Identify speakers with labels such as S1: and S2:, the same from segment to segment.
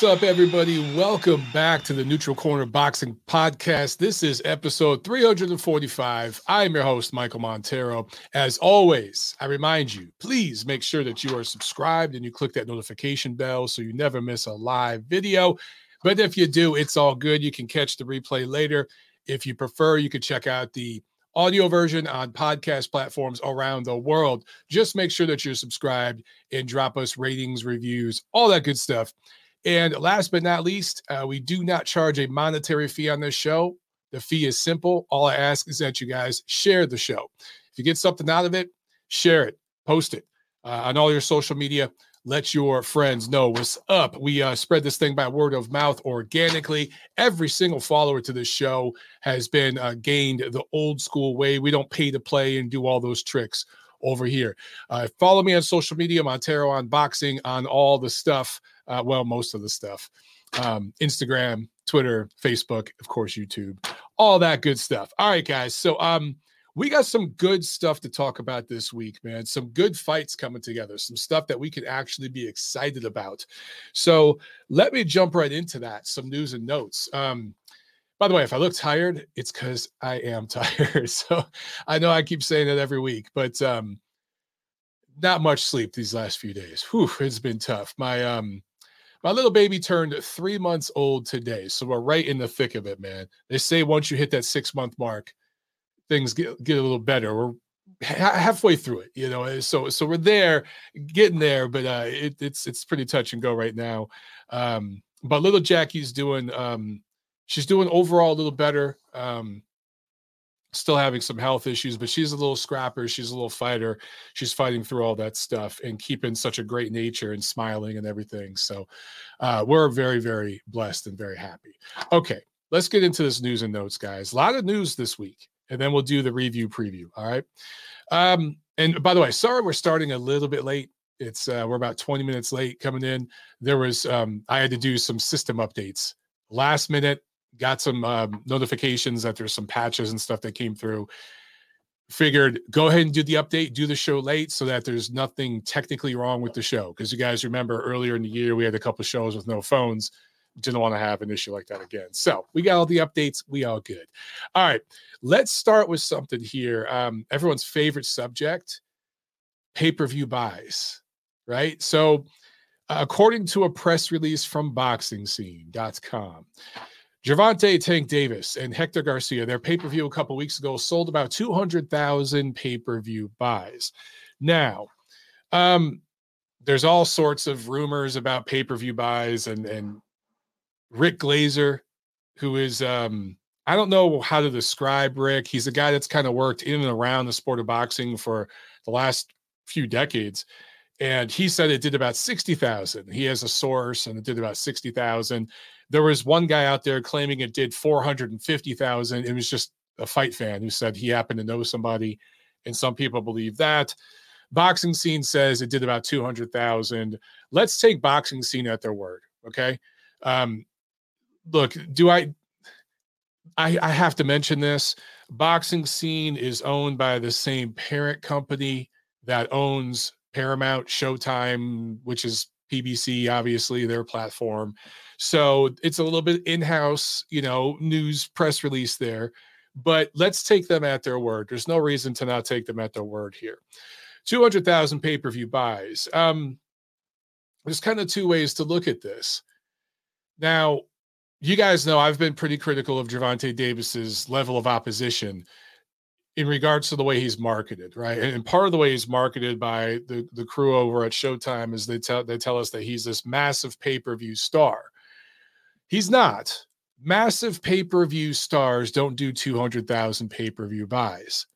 S1: What's up, everybody? Welcome back to the Neutral Corner Boxing Podcast. This is episode 345. I'm your host, Michael Montero. As always, I remind you, please make sure that you are subscribed and you click that notification bell so you never miss a live video. But if you do, it's all good. You can catch the replay later. If you prefer, you can check out the audio version on podcast platforms around the world. Just make sure that you're subscribed and drop us ratings, reviews, all that good stuff. And last but not least, uh, we do not charge a monetary fee on this show. The fee is simple. All I ask is that you guys share the show. If you get something out of it, share it, post it uh, on all your social media. Let your friends know what's up. We uh, spread this thing by word of mouth organically. Every single follower to this show has been uh, gained the old school way. We don't pay to play and do all those tricks over here. Uh, follow me on social media, Montero on boxing, on all the stuff. Uh, well, most of the stuff. Um, Instagram, Twitter, Facebook, of course, YouTube, all that good stuff. All right, guys. So um, we got some good stuff to talk about this week, man. Some good fights coming together, some stuff that we can actually be excited about. So let me jump right into that. Some news and notes. Um, by the way, if I look tired, it's because I am tired. So I know I keep saying it every week, but um, not much sleep these last few days. Whew, it's been tough. My um, my little baby turned three months old today, so we're right in the thick of it, man. They say once you hit that six month mark, things get get a little better. We're ha- halfway through it, you know. So so we're there, getting there, but uh, it, it's it's pretty touch and go right now. Um, but little Jackie's doing um she's doing overall a little better. Um, still having some health issues, but she's a little scrapper. She's a little fighter. She's fighting through all that stuff and keeping such a great nature and smiling and everything. So uh, we're very, very blessed and very happy. Okay, let's get into this news and notes, guys. A lot of news this week, and then we'll do the review preview. All right. Um, and by the way, sorry we're starting a little bit late. It's uh, we're about 20 minutes late coming in. There was um, I had to do some system updates last minute got some um, notifications that there's some patches and stuff that came through. Figured go ahead and do the update, do the show late so that there's nothing technically wrong with the show. Because you guys remember earlier in the year, we had a couple shows with no phones. Didn't want to have an issue like that again. So we got all the updates. We all good. All right. Let's start with something here. Um, everyone's favorite subject pay per view buys, right? So, uh, according to a press release from boxingscene.com, Gervonta Tank Davis and Hector Garcia, their pay per view a couple weeks ago, sold about 200,000 pay per view buys. Now, um, there's all sorts of rumors about pay per view buys, and and Rick Glaser, who is um, I don't know how to describe Rick. He's a guy that's kind of worked in and around the sport of boxing for the last few decades. And he said it did about 60,000. He has a source and it did about 60,000. There was one guy out there claiming it did 450,000. It was just a fight fan who said he happened to know somebody, and some people believe that. Boxing Scene says it did about 200,000. Let's take Boxing Scene at their word, okay? Um, look, do I, I I have to mention this. Boxing Scene is owned by the same parent company that owns Paramount, Showtime, which is PBC, obviously their platform. So it's a little bit in house, you know, news press release there. But let's take them at their word. There's no reason to not take them at their word here. 200,000 pay per view buys. Um, there's kind of two ways to look at this. Now, you guys know I've been pretty critical of Gervonta Davis's level of opposition in regards to the way he's marketed, right? And, part of the way he's marketed by the, the crew over at Showtime is they tell they tell us that he's this massive pay-per-view star. He's not. Massive pay per view stars don't do 200,000 pay per view buys.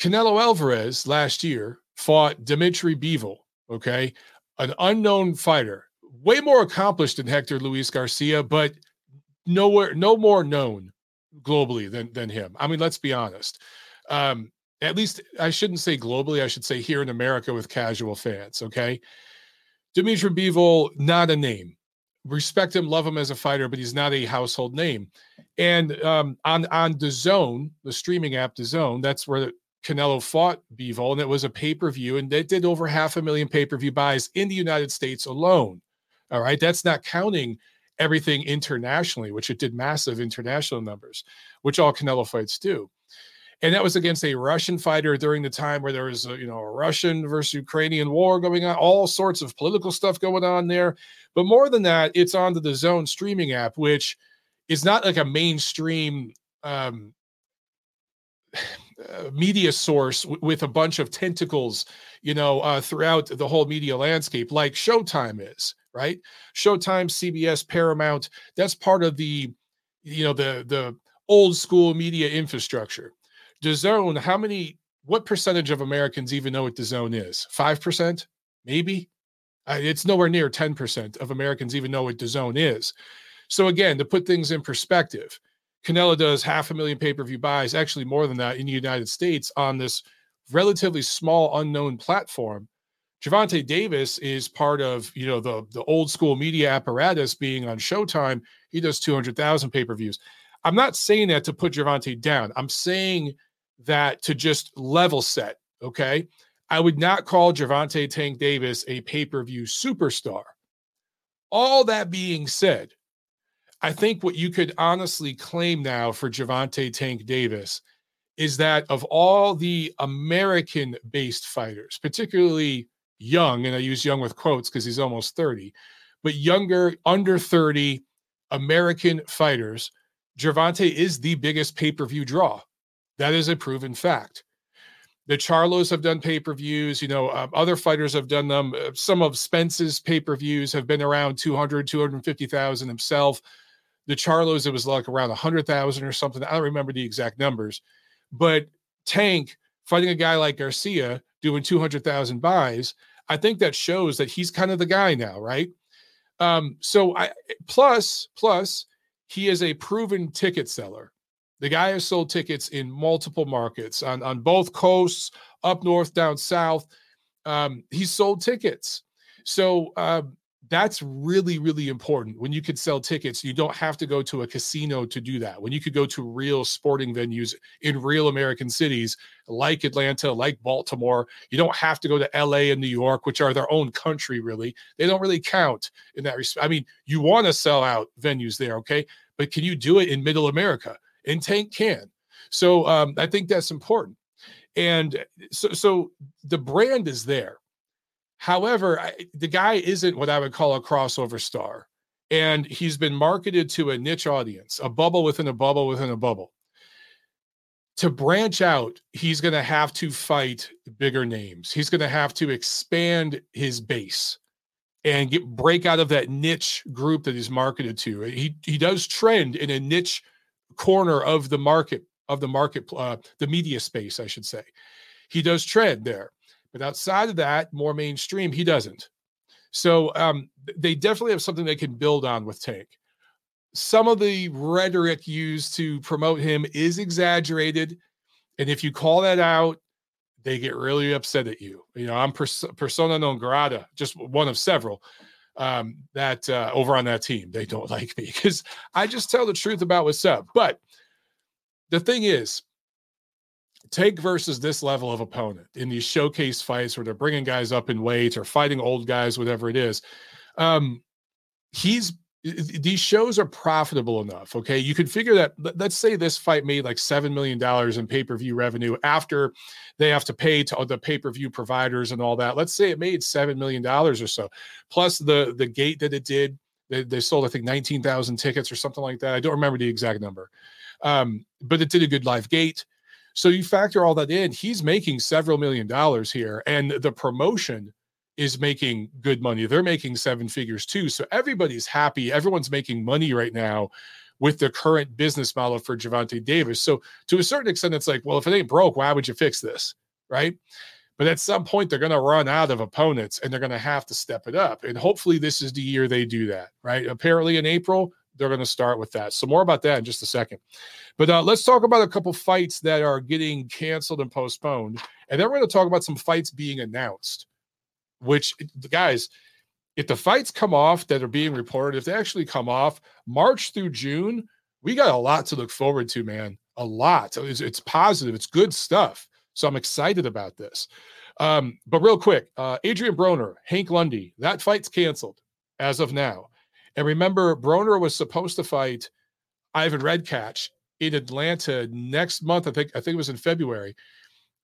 S1: Canelo Alvarez last year fought Dimitri Bivol, okay, an unknown fighter, way more accomplished than Hector Luis Garcia, but nowhere, no more known globally than than him. I mean, let's be honest. Um, at least I shouldn't say globally, I should say here in America with casual fans, okay? Dimitri Bivol, not a name respect him, love him as a fighter, but he's not a household name. And um, on on DAZN, the streaming app DAZN, that's where Canelo fought Bivol, and it was a pay per view, and they did over half a million pay per view buys in the United States alone. All right. That's not counting everything internationally, which it did massive international numbers, which all Canelo fights do. And that was against a Russian fighter during the time where there was a, you know, a Russian versus Ukrainian war going on, all sorts of political stuff going on there. But more than that, it's on DAZN streaming app, which is not like a mainstream um, uh, media source w- with a bunch of tentacles, you know, uh, throughout the whole media landscape, like Showtime is, right? Showtime, CBS, Paramount. That's part of the, you know, the the old school media infrastructure. DAZN, how many? What percentage of Americans even know what DAZN is? Five percent, maybe. It's nowhere near ten percent of Americans even know what DAZN is. So again, to put things in perspective, Canelo does half a million pay per view buys, actually more than that in the United States on this relatively small unknown platform. Gervonta Davis is part of you know the the old school media apparatus being on Showtime. He does two hundred thousand pay per views. I'm not saying that to put Gervonta down. I'm saying that to just level set. Okay, I would not call Gervonta Tank Davis a pay per view superstar. All that being said, I think what you could honestly claim now for Gervonta Tank Davis is that of all the American based fighters, particularly young, and I use young with quotes because he's almost 30, but younger, under 30 American fighters, Gervonta is the biggest pay per view draw. That is a proven fact. The Charlos have done pay per views. You know, um, other fighters have done them. Uh, some of Spence's pay per views have been around 200, 250,000 himself. The Charlos, it was like around 100,000 or something. I don't remember the exact numbers. But Tank fighting a guy like Garcia doing 200,000 buys, I think that shows that he's kind of the guy now, right? Um, so I plus plus he is a proven ticket seller. The guy has sold tickets in multiple markets on, on both coasts, up north, down south. Um, he's sold tickets. So um, that's really really important. When you could sell tickets you don't have to go to a casino to do that. When you could go to real sporting venues in real american cities like atlanta like baltimore you don't have to go to la and new york which are their own country really. They don't really count in that respect. I mean you want to sell out venues there okay? But can you do it in middle america and tank can? So um, i think that's important. And so so the brand is there However, I, the guy isn't what I would call a crossover star. And he's been marketed to a niche audience, a bubble within a bubble within a bubble. To branch out, he's going to have to fight bigger names. He's going to have to expand his base and get break out of that niche group that he's marketed to. He he does trend in a niche corner of the market of the market uh, the media space, I should say. He does trend there. But outside of that, more mainstream, he doesn't. So um, they definitely have something they can build on with Tank. Some of the rhetoric used to promote him is exaggerated. And if you call that out, they get really upset at you. You know, I'm pers- persona non grata, just one of several um, that uh, over on that team. They don't like me because I just tell the truth about what's up. But the thing is, Tank versus this level of opponent in these showcase fights where they're bringing guys up in weight or fighting old guys, whatever it is. Um, he's these shows are profitable enough. Okay. You could figure that, let's say this fight made like $7 million in pay per view revenue after they have to pay to the pay per view providers and all that. Let's say it made $7 million or so, plus the, the gate that it did. They, they sold, I think, 19,000 tickets or something like that. I don't remember the exact number. Um, but it did a good live gate. So you factor all that in, he's making several million dollars here, and the promotion is making good money. They're making seven figures too. So everybody's happy. Everyone's making money right now with the current business model for Gervonta Davis. So to a certain extent, it's like, well, if it ain't broke, why would you fix this? Right. But at some point, they're going to run out of opponents and they're going to have to step it up. And hopefully, this is the year they do that. Right. Apparently, in April, they're going to start with that. So more about that in just a second. But uh, let's talk about a couple fights that are getting canceled and postponed, and then we're going to talk about some fights being announced. Which guys, if the fights come off that are being reported, if they actually come off March through June, we got a lot to look forward to, man. A lot. It's, it's positive. It's good stuff. So I'm excited about this. Um, but real quick, uh, Adrian Broner, Hank Lundy, that fight's canceled. as of now. And remember, Broner was supposed to fight Ivan Redkach in Atlanta next month. I think I think it was in February.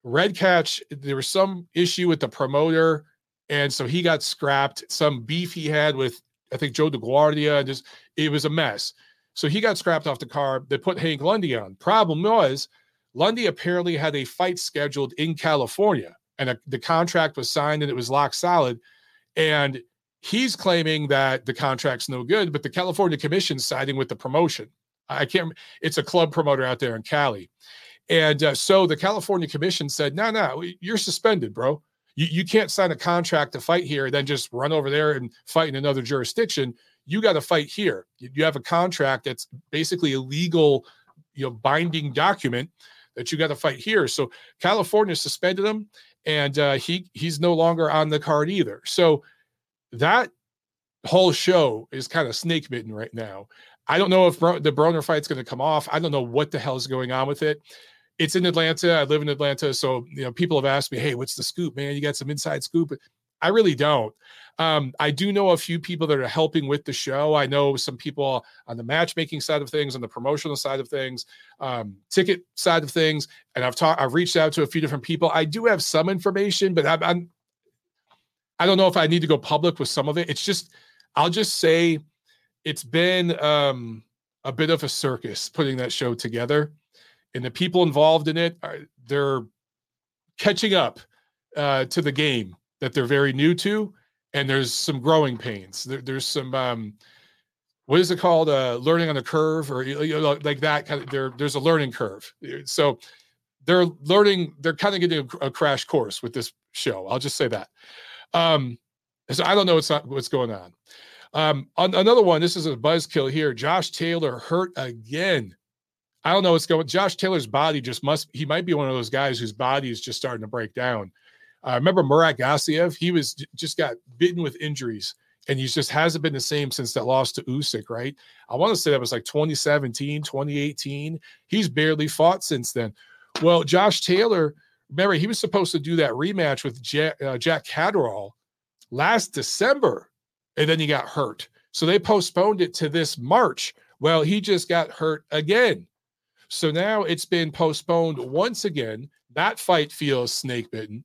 S1: Redkach, there was some issue with the promoter, and so he got scrapped. Some beef he had with I think Joe DeGuardia, and just it was a mess. So he got scrapped off the card. They put Hank Lundy on. Problem was, Lundy apparently had a fight scheduled in California, and a, the contract was signed and it was locked solid. And he's claiming that the contract's no good, but the California Commission's siding with the promotion. I can't. It's a club promoter out there in Cali, and uh, so the California Commission said, "No, no, you're suspended, bro. You you can't sign a contract to fight here, then just run over there and fight in another jurisdiction. You got to fight here. You, you have a contract that's basically a legal, you know, binding document." That you got to fight here. So California suspended him, and uh, he he's no longer on the card either. So that whole show is kind of snake bitten right now. I don't know if Bro- the Broner fight's going to come off. I don't know what the hell is going on with it. It's in Atlanta. I live in Atlanta, so you know people have asked me, "Hey, what's the scoop, man? You got some inside scoop?" I really don't. Um, I do know a few people that are helping with the show. I know some people on the matchmaking side of things, on the promotional side of things, um, ticket side of things, and I've talked. I've reached out to a few different people. I do have some information, but I'm, I'm I don't know if I need to go public with some of it. It's just I'll just say it's been um, a bit of a circus putting that show together, and the people involved in it are they're catching up uh, to the game that they're very new to, and there's some growing pains. There, there's some um, what is it called? Uh, learning on a curve, or you know, like that. Kind of, there, there's a learning curve. So they're learning. They're kind of getting a, a crash course with this show. I'll just say that. Um, so I don't know what's not, what's going on. Um, on, another one, this is a buzzkill here. Josh Taylor hurt again. I don't know what's going. Josh Taylor's body just must. He might be one of those guys whose body is just starting to break down. I uh, remember Murat Gassiev. He was just got bitten with injuries, and he just hasn't been the same since that loss to Usyk. Right? I want to say that was like 2017, 2018. He's barely fought since then. Well, Josh Taylor. Remember, he was supposed to do that rematch with Jack, uh, Jack Catterall last December and then he got hurt. So they postponed it to this March. Well, he just got hurt again. So now it's been postponed once again. That fight feels snake bitten.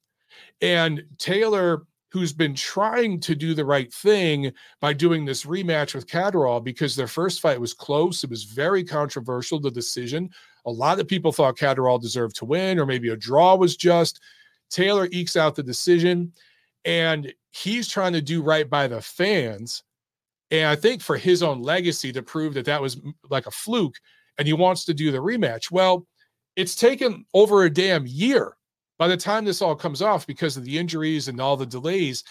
S1: And Taylor, who's been trying to do the right thing by doing this rematch with Catterall because their first fight was close, it was very controversial, the decision. A lot of people thought Catterall deserved to win, or maybe a draw was just. Taylor ekes out the decision. And he's trying to do right by the fans. And I think for his own legacy to prove that that was like a fluke and he wants to do the rematch. Well, it's taken over a damn year by the time this all comes off because of the injuries and all the delays.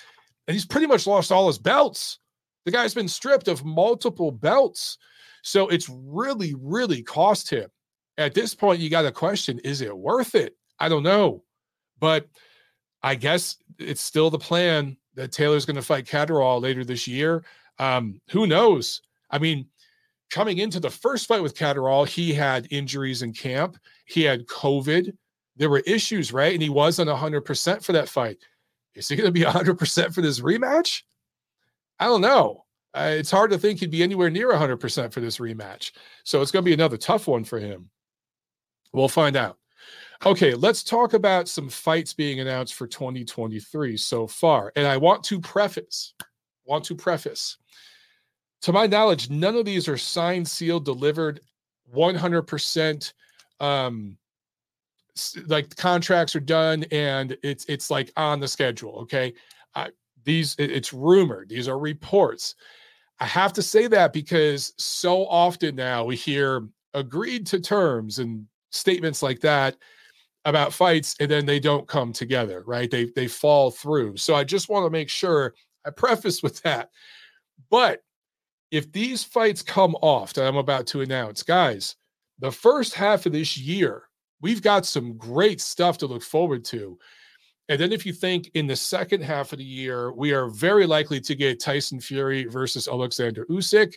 S1: And he's pretty much lost all his belts. The guy's been stripped of multiple belts. So it's really, really cost him. At this point, you got to question is it worth it? I don't know. But I guess it's still the plan that Taylor's going to fight Catterall later this year. Um, who knows? I mean, coming into the first fight with Catterall, he had injuries in camp. He had COVID. There were issues, right? And he wasn't 100% for that fight. Is he going to be 100% for this rematch? I don't know. Uh, it's hard to think he'd be anywhere near 100% for this rematch. So it's going to be another tough one for him. We'll find out. Okay, let's talk about some fights being announced for 2023 so far. And I want to preface, want to preface, to my knowledge, none of these are signed, sealed, delivered, 100% um like contracts are done and it's it's like on the schedule okay I, these it's rumored these are reports i have to say that because so often now we hear agreed to terms and statements like that about fights and then they don't come together, right? They they fall through. So I just want to make sure I preface with that. But if these fights come off that I'm about to announce, guys, the first half of this year, we've got some great stuff to look forward to. And then if you think in the second half of the year, we are very likely to get Tyson Fury versus Alexander Usyk.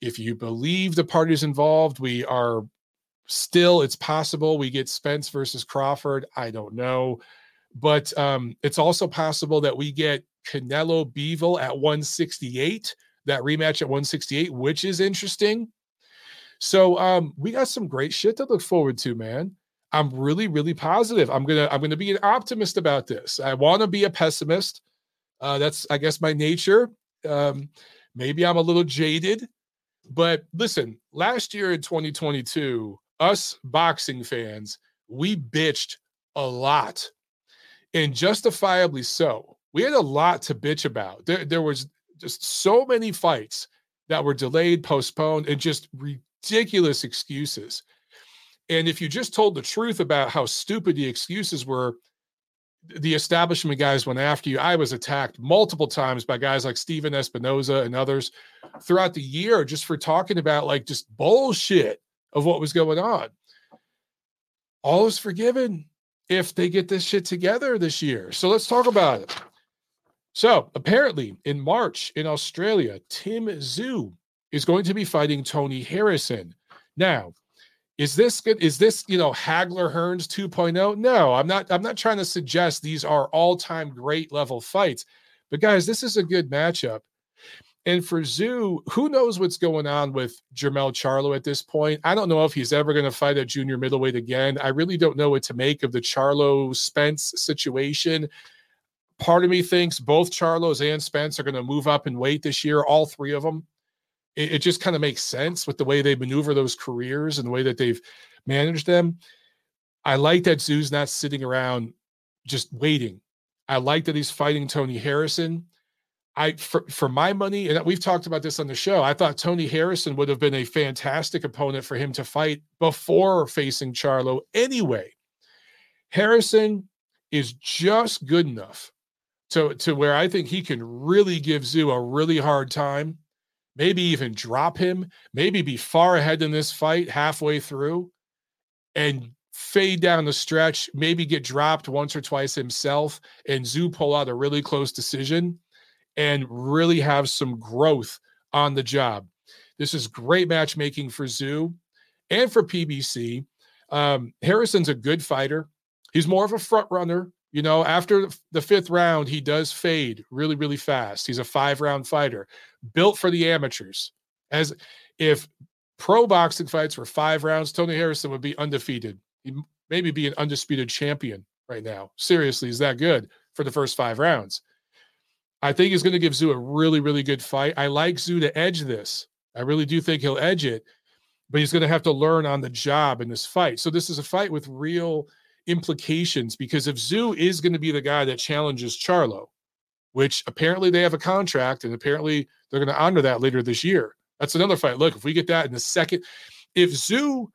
S1: If you believe the parties involved, we are Still, it's possible we get Spence versus Crawford. I don't know. But um, it's also possible that we get Canelo Bivol at 168, that rematch at 168, which is interesting. So um, we got some great shit to look forward to, man. I'm really, really positive. I'm gonna, I'm gonna be an optimist about this. I want to be a pessimist. Uh, that's, I guess, my nature. Um, maybe I'm a little jaded, but listen, last year in 2022, us boxing fans, we bitched a lot, and justifiably so. We had a lot to bitch about. There, there was just so many fights that were delayed, postponed, and just ridiculous excuses. And if you just told the truth about how stupid the excuses were, the establishment guys went after you. I was attacked multiple times by guys like Stephen Espinoza and others throughout the year just for talking about like just bullshit of what was going on. All is forgiven if they get this shit together this year. So let's talk about it. So apparently in March in Australia, Tim Tszyu is going to be fighting Tony Harrison. Now, is this good? Is this you know Hagler Hearns 2.0? No, I'm not. I'm not trying to suggest these are all-time great level fights, but guys, this is a good matchup. And for Tszyu, who knows what's going on with Jermell Charlo at this point? I don't know if he's ever going to fight at junior middleweight again. I really don't know what to make of the Charlo Spence situation. Part of me thinks both Charlos and Spence are going to move up in weight this year, all three of them it, it just kind of makes sense with the way they maneuver those careers and the way that they've managed them. I like that Tszyu's not sitting around just waiting. I like that he's fighting Tony Harrison. I for, for my money, and we've talked about this on the show. I thought Tony Harrison would have been a fantastic opponent for him to fight before facing Charlo anyway. Harrison is just good enough to, to where I think he can really give Tszyu a really hard time maybe even drop him, maybe be far ahead in this fight halfway through and fade down the stretch, maybe get dropped once or twice himself, and Tszyu pull out a really close decision and really have some growth on the job. This is great matchmaking for Tszyu and for PBC. Um, Harrison's a good fighter. He's more of a front runner. You know, after the fifth round, he does fade really, really fast. He's a five round fighter built for the amateurs. As if pro boxing fights were five rounds, Tony Harrison would be undefeated. He maybe be an undisputed champion right now. Seriously, is that good for the first five rounds? I think he's going to give Tszyu a really, really good fight. I like Tszyu to edge this. I really do think he'll edge it, but he's going to have to learn on the job in this fight. So this is a fight with real implications because if Tszyu is going to be the guy that challenges Charlo, which apparently they have a contract and apparently they're going to honor that later this year. That's another fight. Look, if we get that in the second, if Tszyu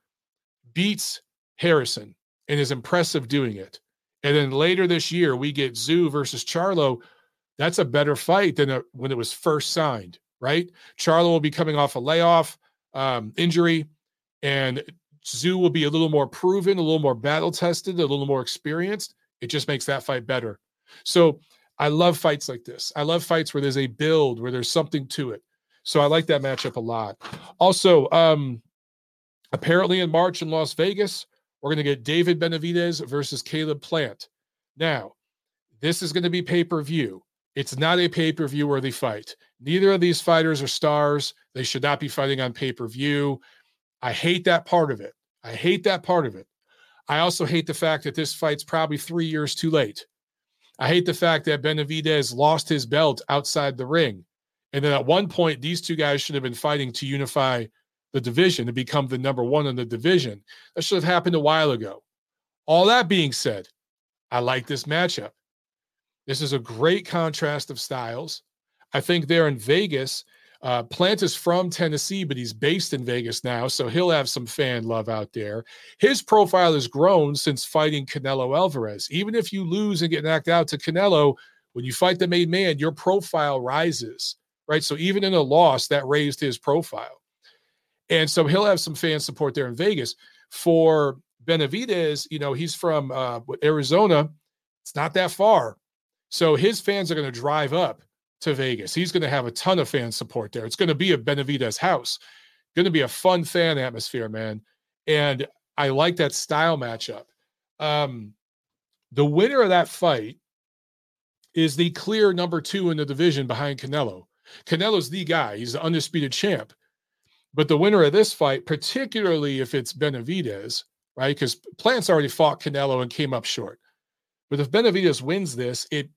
S1: beats Harrison and is impressive doing it, and then later this year we get Zoo versus Charlo, that's a better fight than a, when it was first signed, right? Charlo will be coming off a layoff um, injury, and Tszyu will be a little more proven, a little more battle tested, a little more experienced. It just makes that fight better. So I love fights like this. I love fights where there's a build, where there's something to it. So I like that matchup a lot. Also, um, apparently in March in Las Vegas, we're going to get David Benavidez versus Caleb Plant. Now, this is going to be pay per view. It's not a pay per view worthy fight. Neither of these fighters are stars. They should not be fighting on pay per view. I hate that part of it. I hate that part of it. I also hate the fact that this fight's probably three years too late. I hate the fact that Benavidez lost his belt outside the ring. And then at one point, these two guys should have been fighting to unify the division to become the number one in the division. That should have happened a while ago. All that being said, I like this matchup. This is a great contrast of styles. I think they're in Vegas, uh, Plant is from Tennessee, but he's based in Vegas now, so he'll have some fan love out there. His profile has grown since fighting Canelo Alvarez. Even if you lose and get knocked out to Canelo, when you fight the main man, your profile rises, right? So even in a loss, that raised his profile. And so he'll have some fan support there in Vegas. For Benavidez, you know, he's from uh, Arizona. It's not that far. So his fans are going to drive up to Vegas. He's going to have a ton of fan support there. It's going to be a Benavidez house. Going to be a fun fan atmosphere, man. And I like that style matchup. Um, the winner of that fight is the clear number two in the division behind Canelo. Canelo's the guy, he's the undisputed champ. But the winner of this fight, particularly if it's Benavidez, right? Because Plant's already fought Canelo and came up short. But if Benavidez wins this, it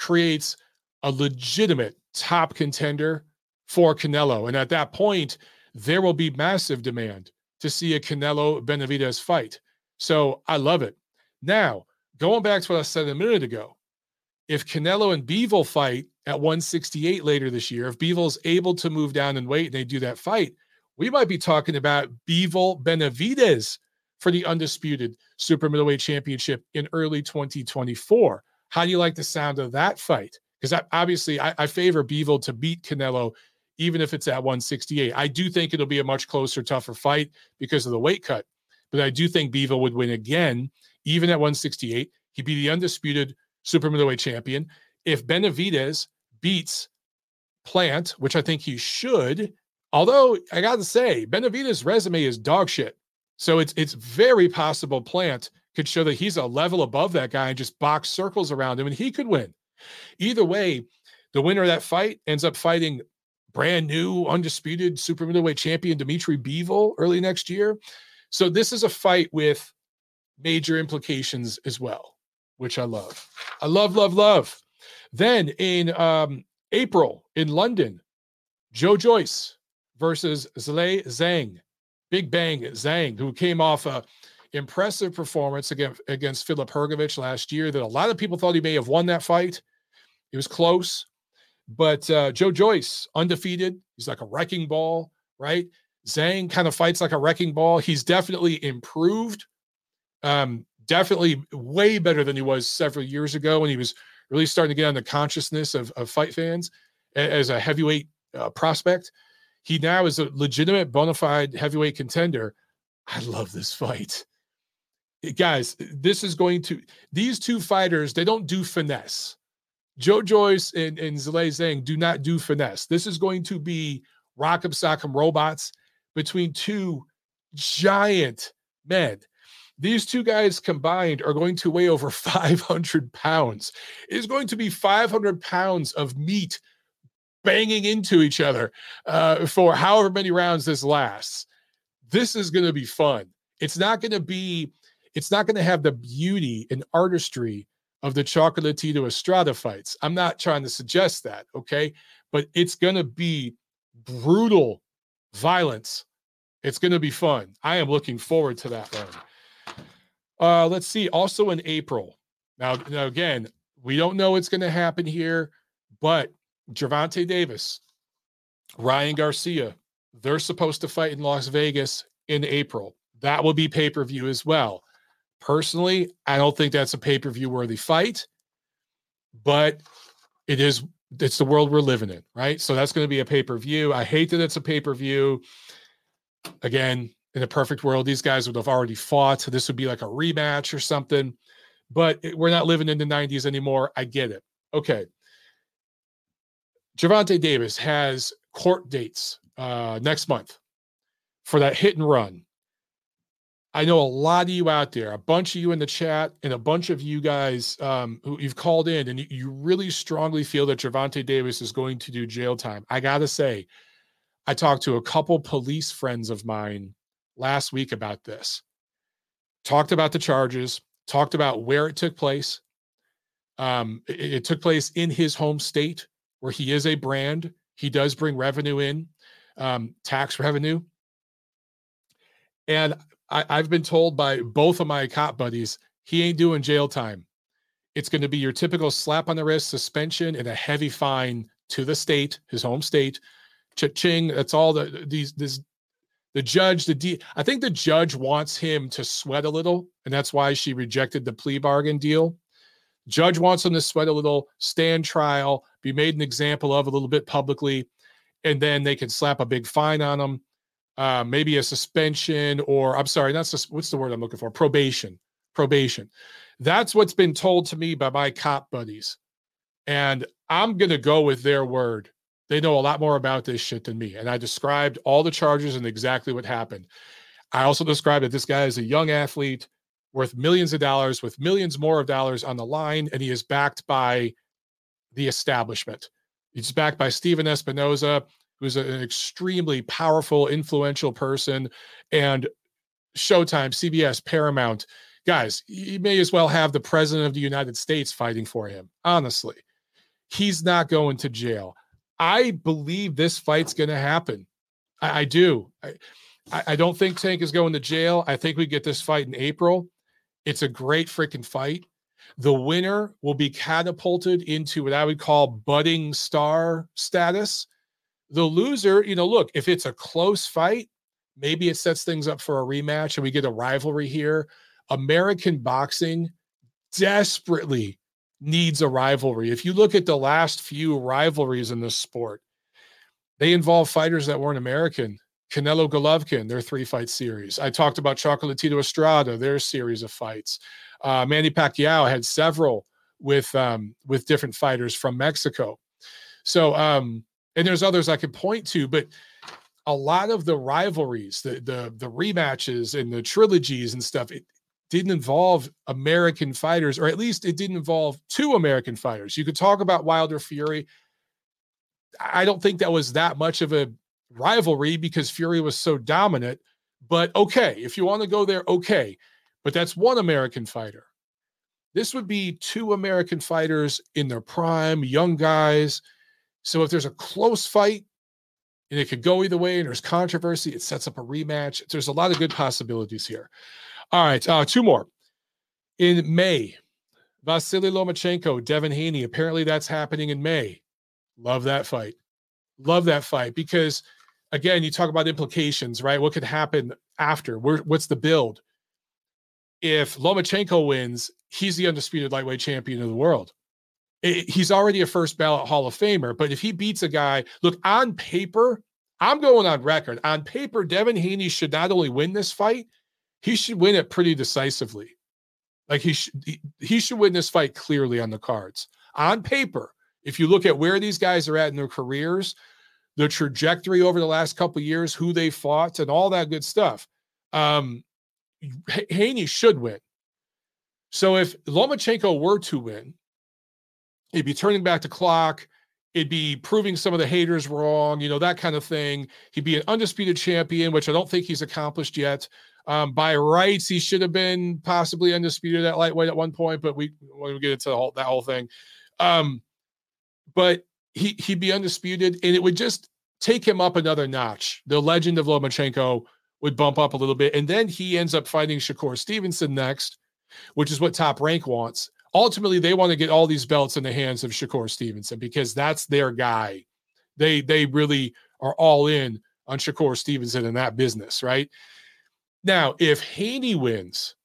S1: creates a legitimate top contender for Canelo. And at that point, there will be massive demand to see a Canelo Benavidez fight. So I love it. Now, going back to what I said a minute ago, if Canelo and Bivol fight at 168 later this year, if Bivol's able to move down and weight and they do that fight, we might be talking about Bivol Benavidez for the undisputed super middleweight championship in early 2024. How do you like the sound of that fight? Because obviously, I, I favor Bivol to beat Canelo, even if it's at 168. I do think it'll be a much closer, tougher fight because of the weight cut. But I do think Bivol would win again, even at 168. He'd be the undisputed super middleweight champion. If Benavidez beats Plant, which I think he should, although I got to say, Benavidez' resume is dog shit. So it's it's very possible Plant could show that he's a level above that guy and just box circles around him, and he could win. Either way, the winner of that fight ends up fighting brand new, undisputed super middleweight champion Dimitri Bivol early next year. So this is a fight with major implications as well, which I love. I love, love, love. Then in um, April in London, Joe Joyce versus Zhilei Zhang, Big Bang Zhang, who came off a impressive performance against, against Filip Hrgovic last year that a lot of people thought he may have won that fight. It was close, but uh, Joe Joyce, undefeated. He's like a wrecking ball, right? Zhang kind of fights like a wrecking ball. He's definitely improved. Um, definitely way better than he was several years ago when he was really starting to get on the consciousness of, of fight fans as a heavyweight uh, prospect. He now is a legitimate bona fide heavyweight contender. I love this fight. Guys, this is going to, these two fighters, they don't do finesse. Joe Joyce and, and Zhang do not do finesse. This is going to be rock'em sock'em robots between two giant men. These two guys combined are going to weigh over 500 pounds. It is going to be 500 pounds of meat banging into each other uh, for however many rounds this lasts. This is going to be fun. It's not going to be, it's not going to have the beauty and artistry of the Chocolatito Estrada fights. I'm not trying to suggest that, okay? But it's going to be brutal violence. It's going to be fun. I am looking forward to that one. Uh, let's see. Also in April. Now, now again, we don't know what's going to happen here, but Gervonta Davis, Ryan Garcia, they're supposed to fight in Las Vegas in April. That will be pay per view as well. Personally, I don't think that's a pay per view worthy fight, but it is. It's the world we're living in, right? So that's going to be a pay per view. I hate that it's a pay per view. Again, in a perfect world, these guys would have already fought. This would be like a rematch or something. But we're not living in the 90s anymore. I get it. Okay. Gervonta Davis has court dates uh, next month for that hit and run. I know a lot of you out there, a bunch of you in the chat, and a bunch of you guys um, who you've called in, and you, you really strongly feel that Gervonta Davis is going to do jail time. I gotta say, I talked to a couple police friends of mine last week about this. Talked about the charges, talked about where it took place. Um, it, it took place in his home state, where he is a brand. He does bring revenue in, um, tax revenue. And I, I've been told by both of my cop buddies, he ain't doing jail time. It's going to be your typical slap on the wrist, suspension, and a heavy fine to the state, his home state. Cha-ching. That's all the these this the judge, the D I think the judge wants him to sweat a little, and that's why she rejected the plea bargain deal. Judge wants him to sweat a little, stand trial, be made an example of a little bit publicly, and then they can slap a big fine on him uh, maybe a suspension or I'm sorry, not sus- what's the word I'm looking for? Probation. Probation. That's what's been told to me by my cop buddies. And I'm going to go with their word. They know a lot more about this shit than me. And I described all the charges and exactly what happened. I also described that this guy is a young athlete worth millions of dollars with millions more of dollars on the line. And he is backed by the establishment. He's backed by Stephen Espinoza, who's an extremely powerful, influential person, and Showtime, CBS, Paramount. Guys, he may as well have the president of the United States fighting for him. Honestly, he's not going to jail. I believe this fight's going to happen. I, I do. I, I, don't think Tank is going to jail. I think we get this fight in April. It's a great freaking fight. The winner will be catapulted into what I would call budding star status. The loser, you know, look, if it's a close fight, maybe it sets things up for a rematch and we get a rivalry here. American boxing desperately needs a rivalry. If you look at the last few rivalries in this sport, they involve fighters that weren't American. Canelo Golovkin, their three fight series. I talked about Chocolatito Estrada, their series of fights. Uh, Manny Pacquiao had several with um, with different fighters from Mexico. So, um, and there's others I could point to, but a lot of the rivalries, the the the rematches and the trilogies and stuff, it didn't involve American fighters, or at least it didn't involve two American fighters. You could talk about Wilder Fury. I don't think that was that much of a rivalry because Fury was so dominant. But okay, if you want to go there, okay. But that's one American fighter. This would be two American fighters in their prime, young guys. So if there's a close fight and it could go either way and there's controversy, it sets up a rematch. There's a lot of good possibilities here. All right, uh, two more. In May, Vasily Lomachenko, Devin Haney. Apparently that's happening in May. Love that fight. Love that fight because, again, you talk about implications, right? What could happen after? Where, what's the build? if Lomachenko wins, he's the undisputed lightweight champion of the world. It, he's already a first ballot Hall of Famer, but if he beats a guy, look on paper, I'm going on record. On paper, Devin Haney should not only win this fight, he should win it pretty decisively. Like he should he, should win this fight clearly on the cards. On paper, if you look at where these guys are at in their careers, the trajectory over the last couple years, who they fought, and all that good stuff. Um, Haney should win. So if Lomachenko were to win, he'd be turning back the clock. It'd be proving some of the haters wrong, you know, that kind of thing. He'd be an undisputed champion, which I don't think he's accomplished yet. Um, by rights, he should have been possibly undisputed at lightweight at one point, but we when we get into whole, that whole thing. Um, but he he'd be undisputed, and it would just take him up another notch. The legend of Lomachenko would bump up a little bit. And then he ends up fighting Shakur Stevenson next, which is what top rank wants. Ultimately, they want to get all these belts in the hands of Shakur Stevenson because that's their guy. They they really are all in on Shakur Stevenson in that business, right? Now, if Haney wins,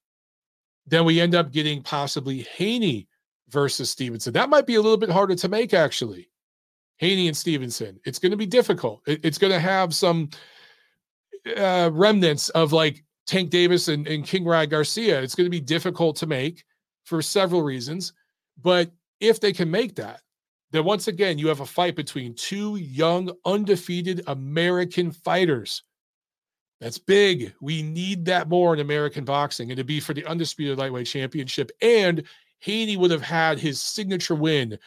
S1: then we end up getting possibly Haney versus Stevenson. That might be a little bit harder to make, actually. Haney and Stevenson. It's going to be difficult. It, it's going to have some uh, remnants of like Tank Davis and, and King Ryan Garcia. It's going to be difficult to make for several reasons. But if they can make that, then once again, you have a fight between two young, undefeated American fighters. That's big. We need that more in American boxing and to be for the undisputed lightweight championship. And Haney would have had his signature win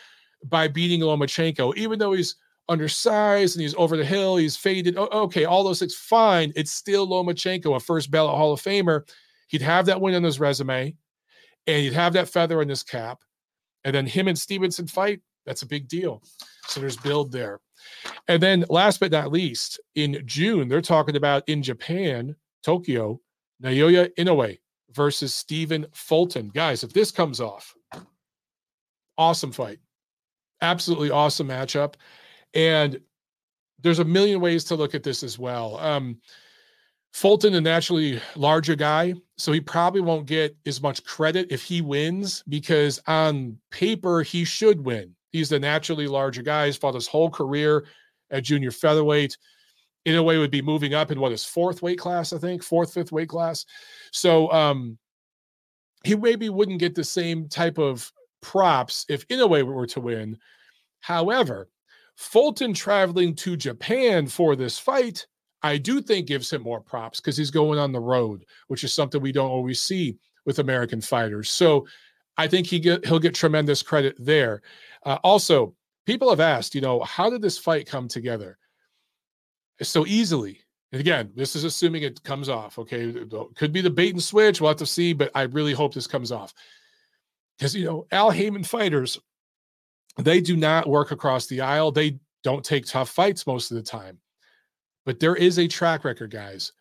S1: by beating Lomachenko, even though he's undersized and he's over the hill, he's faded. okay, all those things, fine. It's still Lomachenko, a first ballot Hall of Famer. He'd have that win on his resume and you'd have that feather in his cap. And then him and Stevenson fight, that's a big deal. So there's build there. And then last but not least, in June, they're talking about in Japan, Tokyo, Naoya Inoue versus Stephen Fulton. Guys, if this comes off, awesome fight. Absolutely awesome matchup. And there's a million ways to look at this as well. Um, Fulton, a naturally larger guy, so he probably won't get as much credit if he wins because on paper he should win. He's the naturally larger guy. He's fought his whole career at junior featherweight. Inoue, would be moving up in what his fourth weight class, I think, fourth, fifth weight class. So um, he maybe wouldn't get the same type of props if Inoue were to win. However, Fulton traveling to Japan for this fight, I do think gives him more props because he's going on the road, which is something we don't always see with American fighters. So I think he get, he'll get tremendous credit there. Uh, also, people have asked, you know, how did this fight come together so easily? And again, this is assuming it comes off. Okay, could be the bait and switch. We'll have to see, but I really hope this comes off because you know Al Haymon fighters, they do not work across the aisle. They don't take tough fights most of the time, but there is a track record, guys.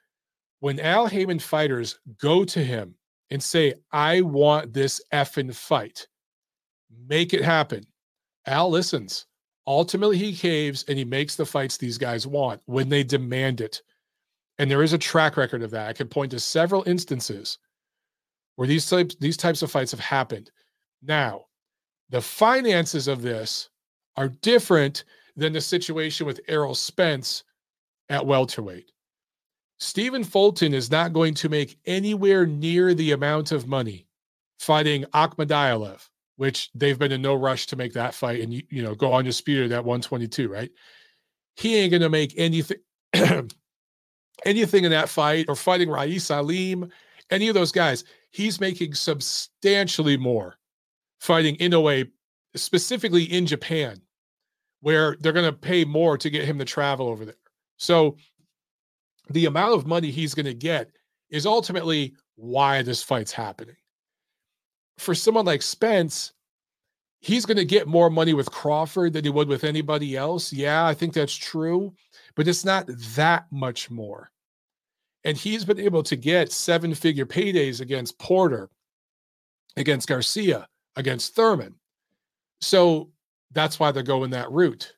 S1: When Al Haymon fighters go to him and say, "I want this effing fight," make it happen. Al listens. Ultimately, he caves and he makes the fights these guys want when they demand it. And there is a track record of that. I can point to several instances where these types these types of fights have happened. Now, the finances of this are different than the situation with Errol Spence at welterweight. Stephen Fulton is not going to make anywhere near the amount of money fighting Akhmadaliev, which they've been in no rush to make that fight and you know go on undisputed at 122, right? He ain't gonna make anything anything in that fight or fighting Ra'eese Aleem, any of those guys, he's making substantially more fighting Inoue, specifically in Japan, where they're going to pay more to get him to travel over there. So the amount of money he's going to get is ultimately why this fight's happening. For someone like Spence, he's going to get more money with Crawford than he would with anybody else. Yeah, I think that's true, but it's not that much more. And he's been able to get seven figure paydays against Porter, against Garcia, against Thurman. So that's why they're going that route.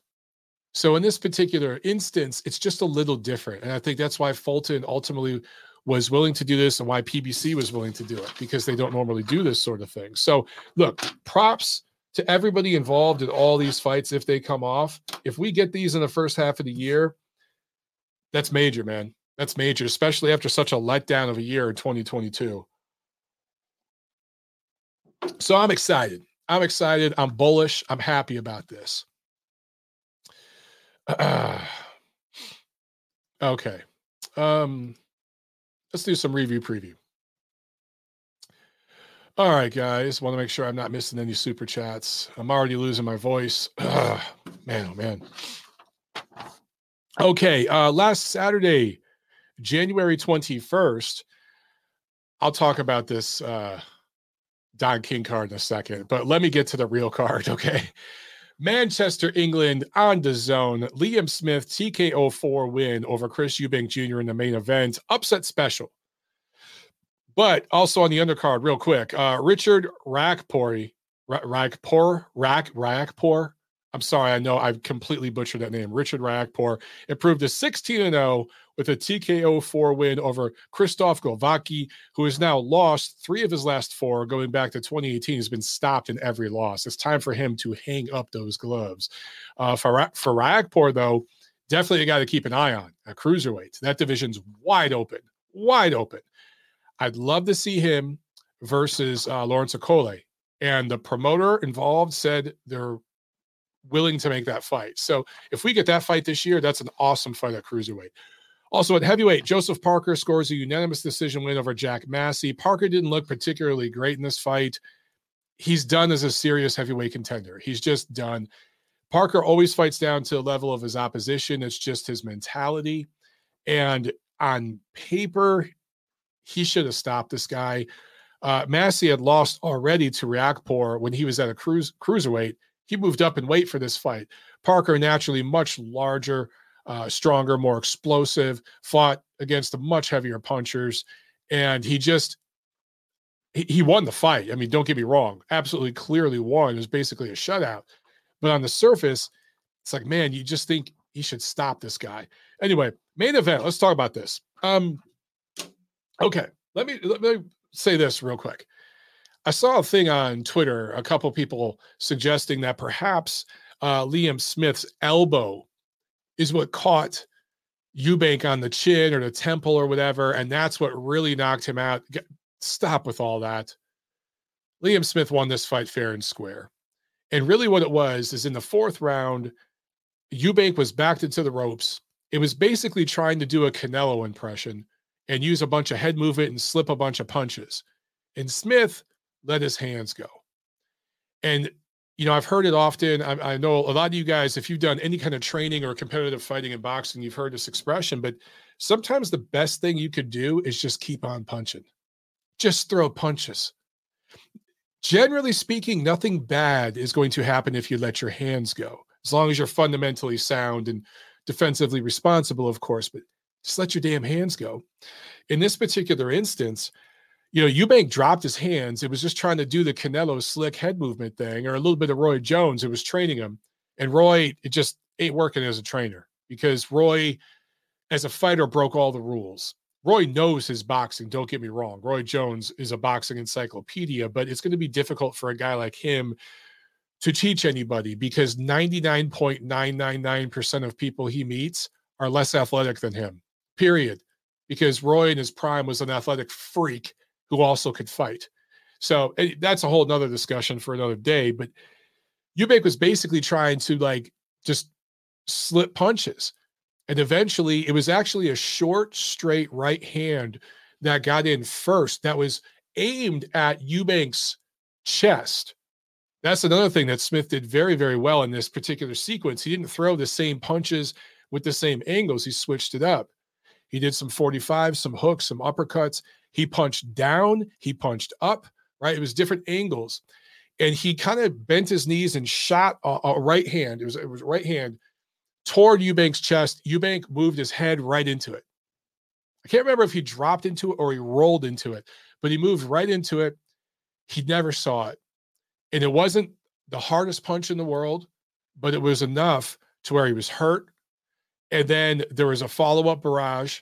S1: So in this particular instance, it's just a little different. And I think that's why Fulton ultimately was willing to do this and why PBC was willing to do it because they don't normally do this sort of thing. So look, props to everybody involved in all these fights if they come off. If we get these in the first half of the year, that's major, man. That's major, especially after such a letdown of a year in 2022. So I'm excited. I'm excited. I'm bullish. I'm happy about this. Okay. Um, let's do some review preview. All right, guys. Want to make sure I'm not missing any super chats. I'm already losing my voice. Man, oh man. Okay. Uh, last Saturday, January 21st, I'll talk about this uh, Don King card in a second, but let me get to the real card, okay? Manchester, England on DAZN. Liam Smith TKO 4 win over Chris Eubank Jr. in the main event. Upset special. But also on the undercard, real quick, uh, Richard Rakpori, Rakpor, Rak, Rakpor. I'm sorry, I know I've completely butchered that name. Richard Rakpor improved to 16 0 with a TKO 4 win over Christoph Glowacki, who has now lost three of his last four going back to 2018. He's been stopped in every loss. It's time for him to hang up those gloves. Uh, for, for though, definitely a guy to keep an eye on at cruiserweight. That division's wide open, wide open. I'd love to see him versus uh, Lawrence Okolie. And the promoter involved said they're willing to make that fight. So if we get that fight this year, that's an awesome fight at cruiserweight. Also at heavyweight, Joseph Parker scores a unanimous decision win over Jack Massey. Parker didn't look particularly great in this fight. He's done as a serious heavyweight contender. He's just done. Parker always fights down to the level of his opposition. It's just his mentality. And on paper, he should have stopped this guy. Uh, Massey had lost already to Riakporhe when he was at a cruise cruiserweight. He moved up in weight for this fight. Parker, naturally much larger, uh, stronger, more explosive, fought against the much heavier punchers, and he just he, he won the fight. I mean, don't get me wrong, absolutely clearly won. It was basically a shutout. But on the surface, it's like, man, you just think he should stop this guy. Anyway, main event. Let's talk about this. Um, Okay, let me let me say this real quick. I saw a thing on Twitter, a couple people suggesting that perhaps uh, Liam Smith's elbow is what caught Eubank on the chin or the temple or whatever, and that's what really knocked him out. Stop with all that. Liam Smith won this fight fair and square. And really, what it was is in the fourth round, Eubank was backed into the ropes. It was basically trying to do a Canelo impression and use a bunch of head movement and slip a bunch of punches. And Smith let his hands go. And you know, I've heard it often. I, I, know a lot of you guys, if you've done any kind of training or competitive fighting in boxing, you've heard this expression, but sometimes the best thing you could do is just keep on punching, just throw punches. Generally speaking, nothing bad is going to happen if you let your hands go, as long as you're fundamentally sound and defensively responsible, of course, but just let your damn hands go. In this particular instance, you know, Eubank dropped his hands. It was just trying to do the Canelo slick head movement thing, or a little bit of Roy Jones It was training him. And Roy, it just ain't working as a trainer because Roy, as a fighter, broke all the rules. Roy knows his boxing. Don't get me wrong. Roy Jones is a boxing encyclopedia, but it's going to be difficult for a guy like him to teach anybody because 99.999% of people he meets are less athletic than him, period. Because Roy in his prime was an athletic freak who also could fight. So eh, that's a whole nother discussion for another day. But Eubank was basically trying to like just slip punches. And eventually it was actually a short, straight right hand that got in first that was aimed at Eubank's chest. That's another thing that Smith did very, very well in this particular sequence. He didn't throw the same punches with the same angles, he switched it up. He did some 45, some hooks, some uppercuts. He punched down, he punched up, right? It was different angles. And he kind of bent his knees and shot a, a right hand. It was it was right hand toward Eubank's chest. Eubank moved his head right into it. I can't remember if he dropped into it or he rolled into it, but he moved right into it. He never saw it. And it wasn't the hardest punch in the world, but it was enough to where he was hurt. And then there was a follow up barrage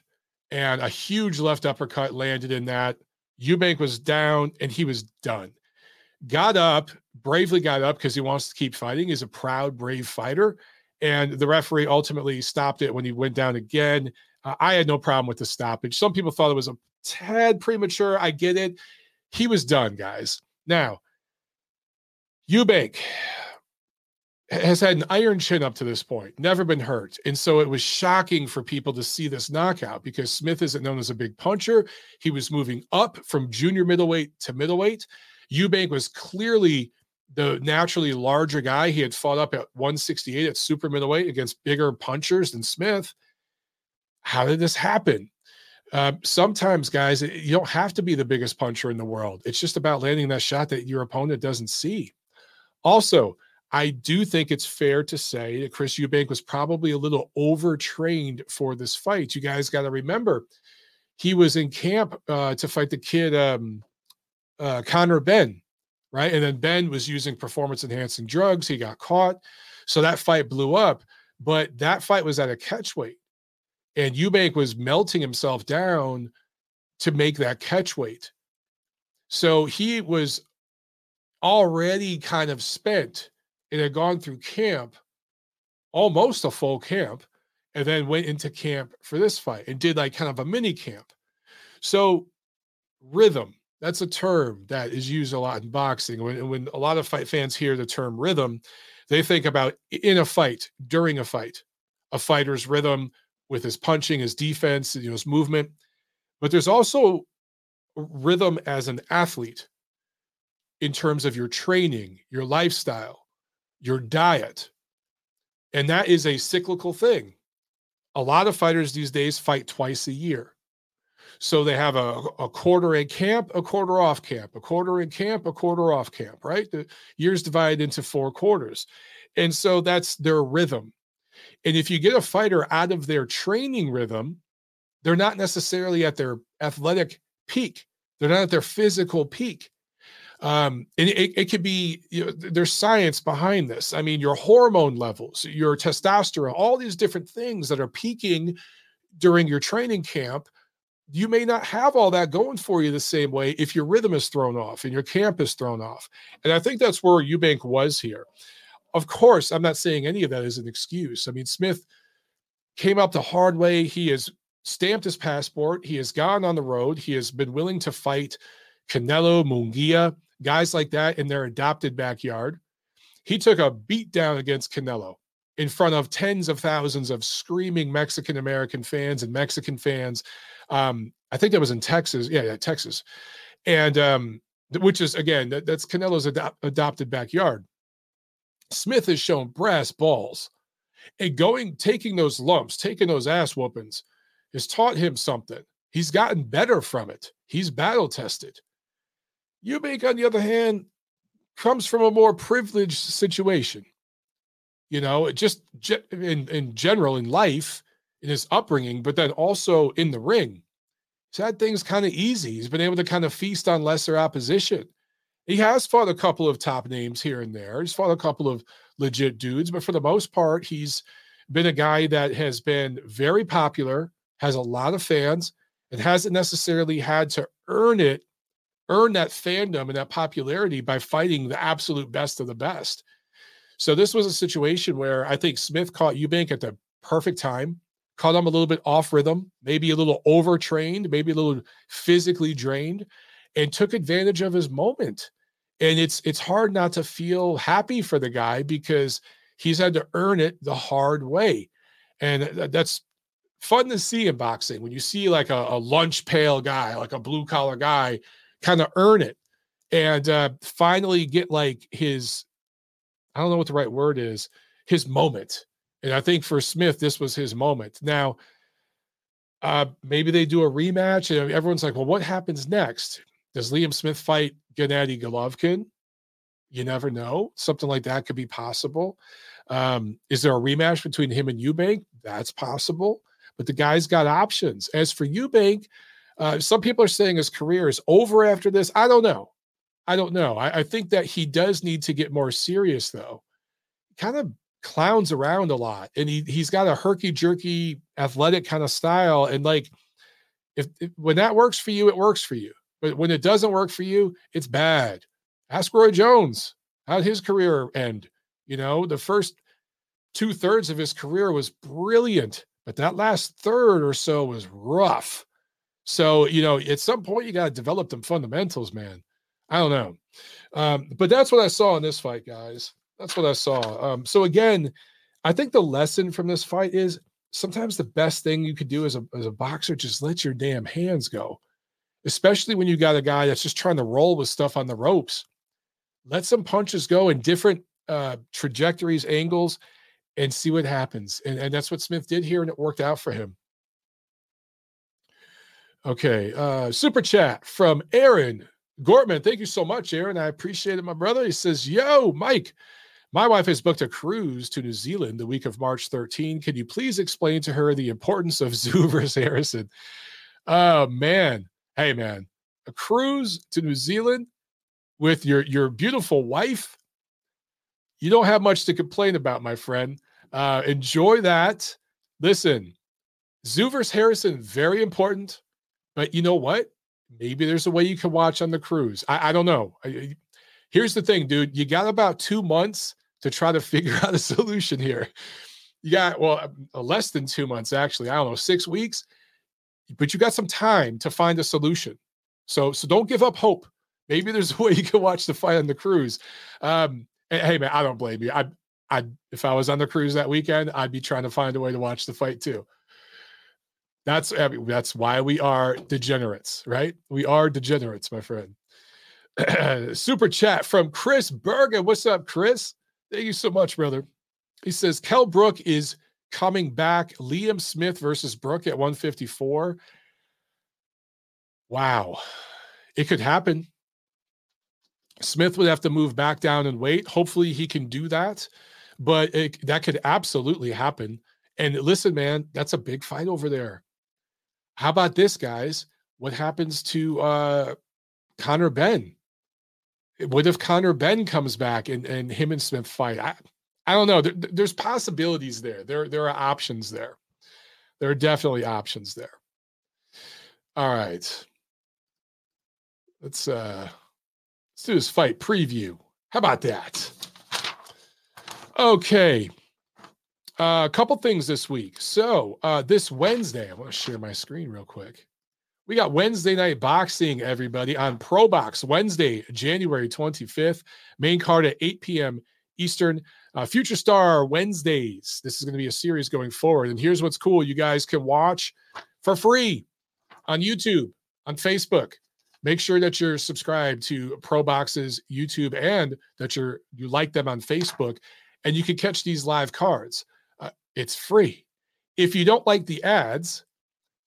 S1: and a huge left uppercut landed in that. Eubank was down and he was done. Got up, bravely got up because he wants to keep fighting. He's a proud, brave fighter. And the referee ultimately stopped it when he went down again. Uh, I had no problem with the stoppage. Some people thought it was a tad premature. I get it. He was done, guys. Now, Eubank, has had an iron chin up to this point, never been hurt. And so it was shocking for people to see this knockout because Smith isn't known as a big puncher. He was moving up from junior middleweight to middleweight. Eubank was clearly the naturally larger guy. He had fought up at 168 at super middleweight against bigger punchers than Smith. How did this happen? Uh, sometimes, guys, you don't have to be the biggest puncher in the world. It's just about landing that shot that your opponent doesn't see. Also, I do think it's fair to say that Chris Eubank was probably a little overtrained for this fight. You guys got to remember, he was in camp uh, to fight the kid um, uh, Conor Benn, right? And then Benn was using performance enhancing drugs. He got caught, so that fight blew up. But that fight was at a catch weight, and Eubank was melting himself down to make that catch weight. So he was already kind of spent and had gone through camp, almost a full camp, and then went into camp for this fight and did like kind of a mini camp. So, rhythm, that's a term that is used a lot in boxing. When, when a lot of fight fans hear the term rhythm, they think about in a fight, during a fight, a fighter's rhythm with his punching, his defense, you know, his movement. But there's also rhythm as an athlete in terms of your training, your lifestyle, your diet. And that is a cyclical thing. A lot of fighters these days fight twice a year. So they have a, a quarter in camp, a quarter off camp, a quarter in camp, a quarter off camp, right? The years divided into four quarters. And so that's their rhythm. And if you get a fighter out of their training rhythm, they're not necessarily at their athletic peak. They're not at their physical peak um, and it, it could be you know, there's science behind this. I mean your hormone levels your testosterone all these different things that are peaking during your training camp you may not have all that going for you the same way if your rhythm is thrown off and your camp is thrown off. And i think that's where eubank was here. Of course i'm not saying any of that is an excuse. I mean smith came up the hard way. He has stamped his passport. He has gone on the road. He has been willing to fight canelo munguia guys like that in their adopted backyard. He took a beat down against Canelo in front of tens of thousands of screaming Mexican American fans and Mexican fans. Um, I think that was in Texas. Yeah, yeah, Texas. And um, which is again that, that's Canelo's adopted backyard. Smith has shown brass balls, and going taking those lumps, taking those ass whoopings, has taught him something. He's gotten better from it. He's battle tested. Eubank, on the other hand, comes from a more privileged situation. You know, just in, in general in life, in his upbringing, but then also in the ring. He's had things kind of easy. He's been able to kind of feast on lesser opposition. He has fought a couple of top names here and there. He's fought a couple of legit dudes, but for the most part, he's been a guy that has been very popular, has a lot of fans, and hasn't necessarily had to earn it earn that fandom and that popularity by fighting the absolute best of the best. So this was a situation where I think Smith caught Eubank at the perfect time, caught him a little bit off rhythm, maybe a little overtrained, maybe a little physically drained, and took advantage of his moment. And it's it's hard not to feel happy for the guy because he's had to earn it the hard way. And that's fun to see in boxing when you see like a, a lunch pail guy, like a blue collar guy kind of earn it and uh, finally get like his I don't know what the right word is, his moment. And I think for Smith, this was his moment. Now, uh, maybe they do a rematch, and everyone's like, well, what happens next? Does Liam Smith fight Gennady Golovkin? You never know. Something like that could be possible. Um, is there a rematch between him and Eubank? That's possible. But the guy's got options. As for Eubank, uh, some people are saying his career is over after this. I don't know. I don't know. I, I think that he does need to get more serious, though. Kind of clowns around a lot, and he he's got a herky jerky athletic kind of style. And like, if, if when that works for you, it works for you. But when it doesn't work for you, it's bad. Ask Roy Jones. How'd his career end? You know, the first two thirds of his career was brilliant, but that last third or so was rough. So, you know, at some point you got to develop them fundamentals, man. I don't know. Um, but that's what I saw in this fight, guys. That's what I saw. Um, so again, I think the lesson from this fight is sometimes the best thing you could do as a as a boxer, just let your damn hands go. Especially when you got a guy that's just trying to roll with stuff on the ropes. Let some punches go in different uh, trajectories, angles, and see what happens. And, and that's what Smith did here, and it worked out for him. Okay. Uh, super chat from Aaron Gortman. Thank you so much, Aaron. I appreciate it, my brother. He says, Yo, Mike, my wife has booked a cruise to New Zealand the week of March 13. Can you please explain to her the importance of Tszyu versus Harrison? Oh, man. Hey, man. A cruise to New Zealand with your, your beautiful wife. You don't have much to complain about, my friend. Uh, enjoy that. Listen, Tszyu versus Harrison, very important. But you know what? Maybe there's a way you can watch on the cruise. I, I don't know. I, here's the thing, dude. You got about two months to try to figure out a solution here. You got, well, uh, less than two months, actually. I don't know, six weeks, but you got some time to find a solution. So, so don't give up hope. Maybe there's a way you can watch the fight on the cruise. Um, hey, man, I don't blame you. I, I, if I was on the cruise that weekend, I'd be trying to find a way to watch the fight too. That's I mean, that's why we are degenerates, right? We are degenerates, my friend. Super chat from Chris Bergen. What's up, Chris? Thank you so much, brother. He says Kel Brook is coming back. Liam Smith versus Brook at 154. Wow. It could happen. Smith would have to move back down and wait. Hopefully he can do that, but it, that could absolutely happen. And listen, man, that's a big fight over there. How about this, guys? What happens to uh, Conor Benn? What if Conor Benn comes back and, and him and Smith fight? I, I don't know. There, there's possibilities there. There there are options there. There are definitely options there. All right. Let's uh let's do this fight preview. How about that? Okay. Uh, a couple things this week. So uh, this Wednesday, I want to share my screen real quick. We got Wednesday night boxing, everybody, on Pro Box Wednesday, January 25th. Main card at 8 p.m. Eastern. Uh, Future Star Wednesdays. This is going to be a series going forward. And here's what's cool you guys can watch for free on YouTube, on Facebook. Make sure that you're subscribed to Pro Boxes YouTube and that you're you like them on Facebook, and you can catch these live cards. It's free. If you don't like the ads,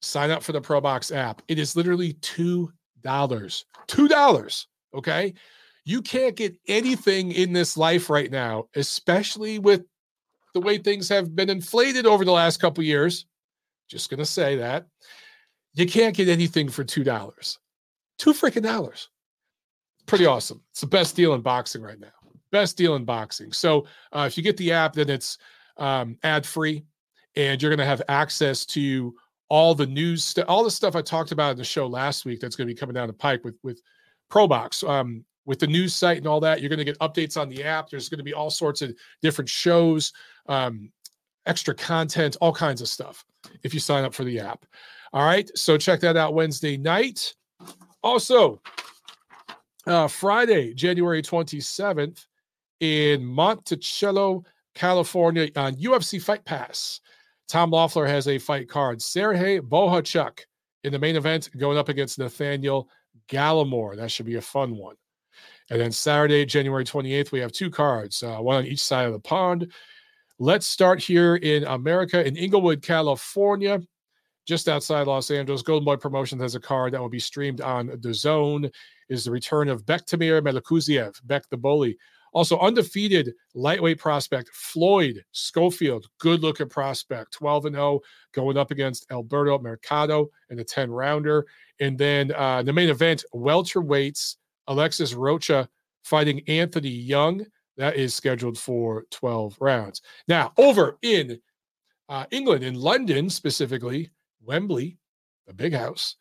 S1: sign up for the Pro Box app. It is literally two dollars. Two dollars. Okay. You can't get anything in this life right now, especially with the way things have been inflated over the last couple years. Just gonna say that you can't get anything for two dollars. Two freaking dollars. Pretty awesome. It's the best deal in boxing right now. Best deal in boxing. So uh, if you get the app, then it's um, ad free, and you're gonna have access to all the news, st- all the stuff I talked about in the show last week. That's gonna be coming down the pike with with ProBox. Um, with the news site and all that. You're going to get updates on the app. There's going to be all sorts of different shows, um, extra content, all kinds of stuff if you sign up for the app. All right. So check that out Wednesday night. Also, uh, Friday, January 27th in Monticello, California on UFC Fight Pass. Tom Loeffler has a fight card. Sergey Bohachuk in the main event going up against Nathaniel Gallimore. That should be a fun one. And then Saturday, January 28th, we have two cards, uh, one on each side of the pond. Let's start here in America, in Inglewood, California, just outside Los Angeles. Golden Boy Promotions has a card that will be streamed on DAZN. Is the return of Bektemir Melikuziev, Bek the bully. Also, undefeated lightweight prospect Floyd Schofield, good looking prospect, 12 and 0, going up against Alberto Mercado in a 10 rounder. And then uh, the main event, welterweights Alexis Rocha fighting Anthony Young. That is scheduled for 12 rounds. Now, over in uh, England, in London specifically, Wembley, the big house,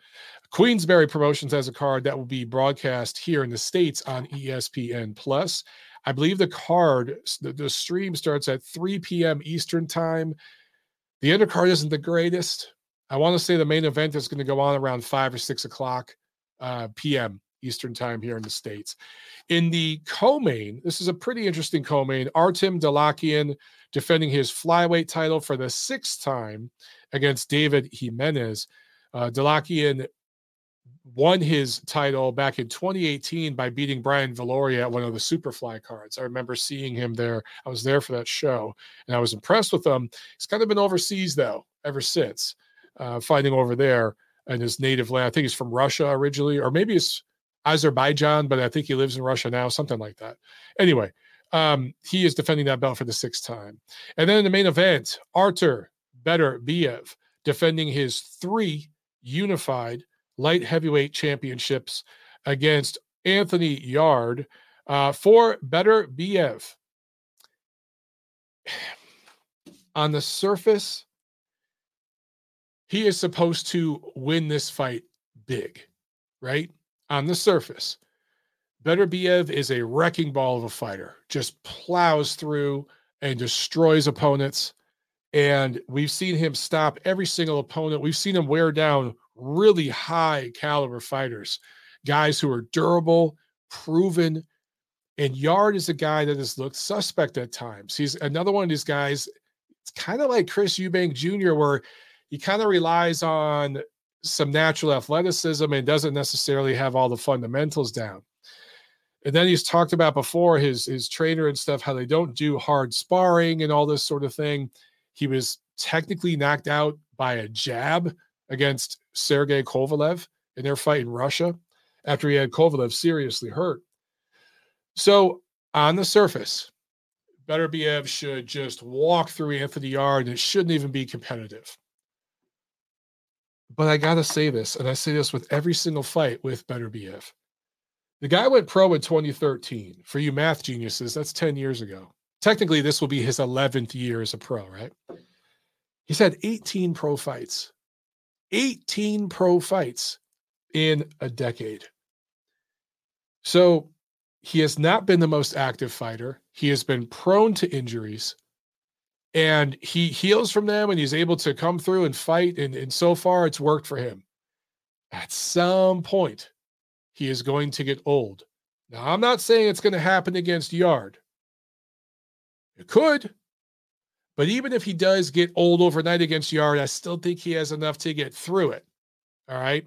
S1: Queensberry Promotions has a card that will be broadcast here in the States on ESPN Plus. I believe the card, the, the stream starts at 3 p.m. Eastern Time. The undercard isn't the greatest. I want to say the main event is going to go on around 5 or 6 o'clock uh, p.m. Eastern time here in the States. In the co-main, this is a pretty interesting co-main. Artem Dalakian defending his flyweight title for the sixth time against David Jimenez. Uh, Dalakian won his title back in 2018 by beating Brian Viloria at one of the Superfly cards. I remember seeing him there. I was there for that show, and I was impressed with him. He's kind of been overseas though ever since, uh, fighting over there in his native land. I think he's from Russia originally, or maybe it's Azerbaijan, but I think he lives in Russia now, something like that. Anyway, um, he is defending that belt for the sixth time. And then in the main event, Artur Beterbiev defending his three unified light heavyweight championships against Anthony Yarde uh, for Beterbiev. On the surface, he is supposed to win this fight big, right? on the surface, Beterbiev is a wrecking ball of a fighter, just plows through and destroys opponents. And we've seen him stop every single opponent. We've seen him wear down really high caliber fighters, guys who are durable, proven. And Yarde is a guy that has looked suspect at times. He's another one of these guys. It's kind of like Chris Eubank Jr., where he kind of relies on some natural athleticism and doesn't necessarily have all the fundamentals down. And then he's talked about before his his trainer and stuff how they don't do hard sparring and all this sort of thing. He was technically knocked out by a jab against Sergey Kovalev in their fight in Russia after he had Kovalev seriously hurt. So on the surface, Beterbiev should just walk through Anthony Yarde and it shouldn't even be competitive. But I gotta say this, and I say this with every single fight with Beterbiev. The guy went pro in 2013. For you math geniuses, that's 10 years ago. Technically, this will be his 11th year as a pro, right? He's had 18 pro fights. 18 pro fights in a decade. So he has not been the most active fighter. He has been prone to injuries and he heals from them and he's able to come through and fight and, and so far it's worked for him at some point he is going to get old now i'm not saying it's going to happen against Yarde. it could but even if he does get old overnight against Yarde, i still think he has enough to get through it all right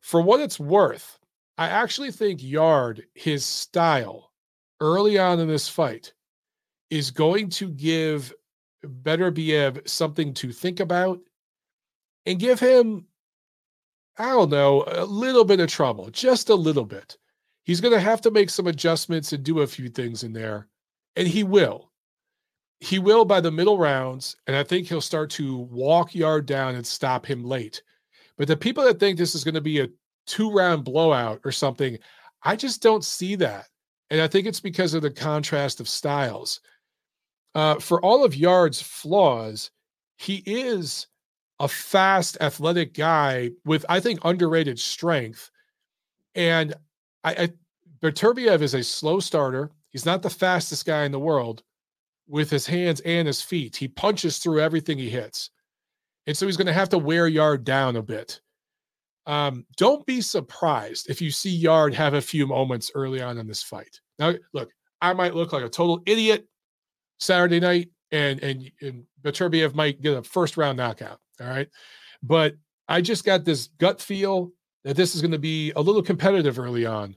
S1: for what it's worth I actually think Yarde, his style early on in this fight, is going to give Beterbiev something to think about and give him, I don't know, a little bit of trouble, just a little bit. He's going to have to make some adjustments and do a few things in there, and he will. He will by the middle rounds, and I think he'll start to walk Yarde down and stop him late. But the people that think this is going to be a two round blowout or something, I just don't see that. And I think it's because of the contrast of styles. Uh, for all of Yarde's flaws, he is a fast, athletic guy with, I think, underrated strength. And I, I Beterbiev is a slow starter. He's not the fastest guy in the world with his hands and his feet. He punches through everything he hits. And so he's going to have to wear Yarde down a bit. Um, don't be surprised if you see Yarde have a few moments early on in this fight. Now, look, I might look like a total idiot Saturday night, and and and Beterbiev might get a first round knockout. All right, but I just got this gut feel that this is going to be a little competitive early on,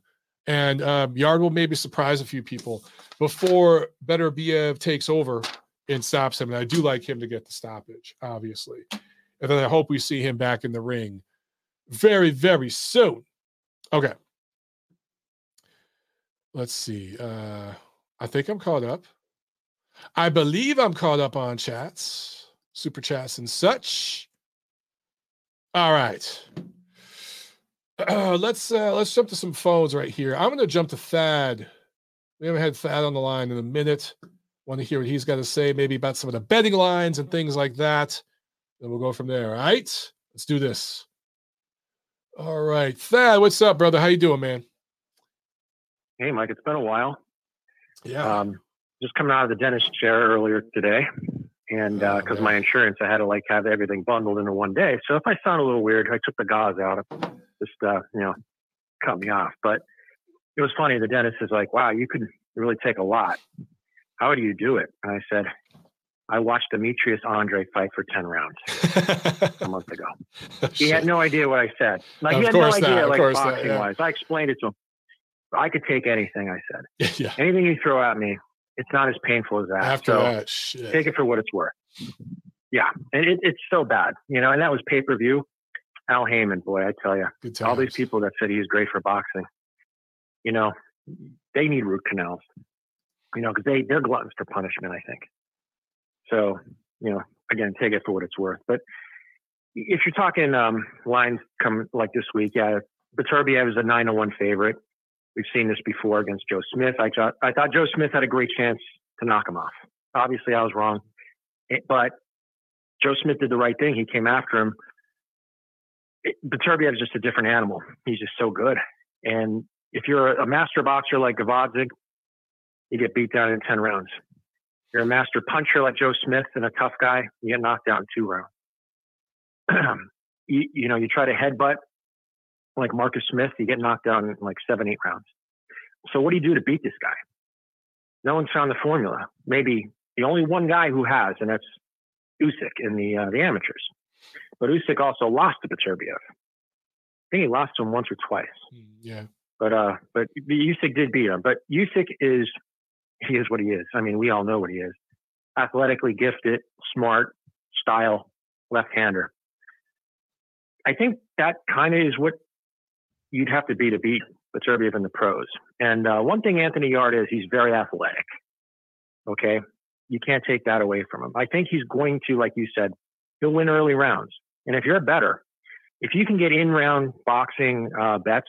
S1: and um, Yarde will maybe surprise a few people before Beterbiev takes over and stops him. And I do like him to get the stoppage, obviously, and then I hope we see him back in the ring very very soon. Okay. Let's see. Uh, I think I'm caught up. I believe I'm caught up on chats, super chats, and such. All right. Uh, let's uh, let's jump to some phones right here. I'm going to jump to Thad. We haven't had Thad on the line in a minute. Want to hear what he's got to say, maybe about some of the betting lines and things like that. Then we'll go from there. All right, let's do this. All right, Thad, what's up, brother? How you doing, man?
S2: Hey, Mike. It's been a while.
S1: Yeah. Um,
S2: just coming out of the dentist chair earlier today, and because uh, oh, my insurance, I had to like have everything bundled into one day. So if I sound a little weird, I took the gauze out. Just uh, you know, cut me off. But it was funny. The dentist is like, "Wow, you could really take a lot. How do you do it?" And I said, "I watched Demetrius Andrade fight for ten rounds a month ago. he had no idea what I said. Like of he had no idea, like boxing yeah. wise. I explained it to him. I could take anything. I said, yeah. anything you throw at me, it's not as painful as that.
S1: After so that, shit.
S2: take it for what it's worth. Yeah, and it, it's so bad, you know. And that was pay per view. Al Haymon, boy, I tell you, all these people that said he's great for boxing, you know, they need root canals, you know, because they they're gluttons for punishment. I think. So, you know, again, take it for what it's worth. But if you're talking um, lines come like this week, yeah, Beterbiev is a nine to one favorite. We've seen this before against Joe Smith. I thought I thought Joe Smith had a great chance to knock him off. Obviously, I was wrong, it, but Joe Smith did the right thing. He came after him. Beterbiev is just a different animal. He's just so good. And if you're a master boxer like Gvozdyk, you get beat down in ten rounds. You're a master puncher like Joe Smith and a tough guy, you get knocked out in two rounds. you, you know, you try to headbutt like Marcus Smith, you get knocked down in like seven, eight rounds. So what do you do to beat this guy? No one's found the formula. Maybe the only one guy who has, and that's Usyk in the uh, the amateurs. But Usyk also lost to Beterbiev. I think he lost to him once or twice.
S1: Mm, yeah.
S2: But uh, but Usyk did beat him. But Usyk is he is what he is. I mean, we all know what he is. Athletically gifted, smart, style, left-hander. I think that kind of is what you'd have to be to beat Beterbiev in the pros. And uh, one thing Anthony Yarde is, he's very athletic. Okay. You can't take that away from him. I think he's going to, like you said, he'll win early rounds. And if you're a better, if you can get in round boxing uh, bets,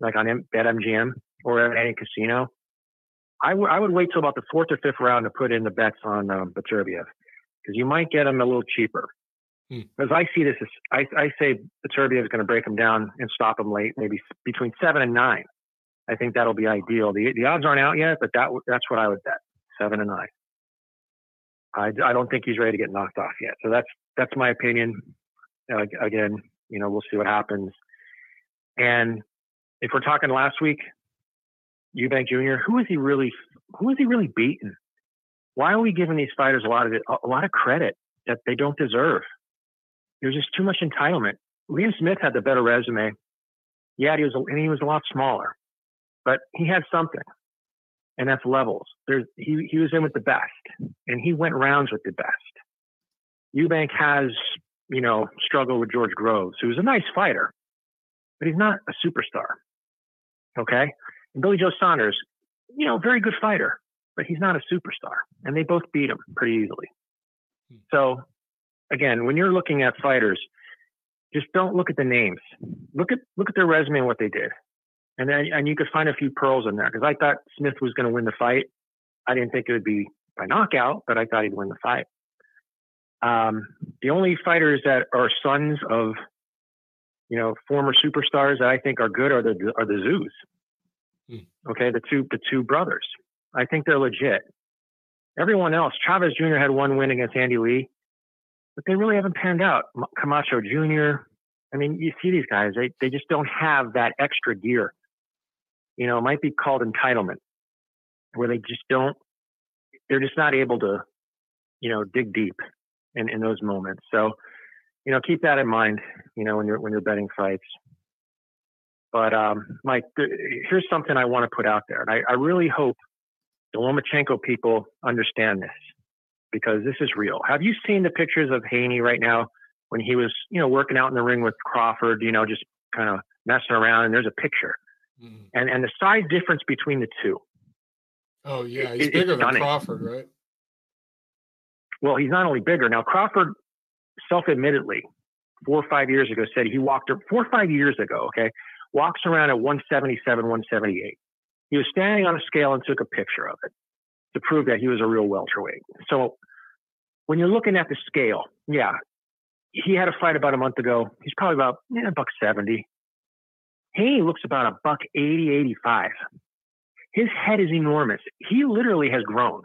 S2: like on M- BetMGM or at any casino, I, w- I would wait till about the fourth or fifth round to put in the bets on um, Beterbiev because you might get him a little cheaper. Hmm. Because I see this as I, I say Beterbiev is going to break him down and stop him late, maybe between seven and nine. I think that'll be ideal. The the odds aren't out yet, but that that's what I would bet seven and nine. I, I don't think he's ready to get knocked off yet. So that's that's my opinion. Uh, again, you know, we'll see what happens. And if we're talking last week, Eubank Jr., who is he really? Who is he really beating? Why are we giving these fighters a lot of a lot of credit that they don't deserve? There's just too much entitlement. Liam Smith had the better resume. Yeah, he was, and he was a lot smaller, but he had something, and that's levels. There's he he was in with the best, and he went rounds with the best. Eubank has, you know, struggled with George Groves, who's a nice fighter, but he's not a superstar. Okay, and Billy Joe Saunders, you know, very good fighter, but he's not a superstar, and they both beat him pretty easily. Hmm. So, again, when you're looking at fighters just don't look at the names. Look at look at their resume and what they did, and then and you could find a few pearls in there because I thought Smith was going to win the fight. I didn't think it would be by knockout, but I thought he'd win the fight. Um, the only fighters that are sons of you know former superstars that I think are good are the are the Tszyus. Hmm. Okay, the two the two brothers. I think they're legit. Everyone else, Chavez Jr. had one win against Andy Lee but they really haven't panned out. Camacho Jr. I mean, you see these guys; they they just don't have that extra gear. You know, it might be called entitlement, where they just don't. They're just not able to, you know, dig deep in in those moments. So, you know, keep that in mind. You know, when you're when you're betting fights. But um, Mike, th- here's something I want to put out there, and I, I really hope the Lomachenko people understand this because this is real. Have you seen the pictures of Haney right now when he was, you know, working out in the ring with Crawford, you know, just kind of messing around and there's a picture. Mm. And and the size difference between the two.
S1: Oh yeah, he's it, bigger than Crawford, right?
S2: Well, he's not only bigger. Now Crawford self-admittedly 4 or 5 years ago said he walked 4 or 5 years ago, okay? Walks around at 177, 178. He was standing on a scale and took a picture of it to prove that he was a real welterweight. So when you're looking at the scale, yeah, he had a fight about a month ago. He's probably about yeah, buck 70. He looks about a buck 80, 85. His head is enormous. He literally has grown,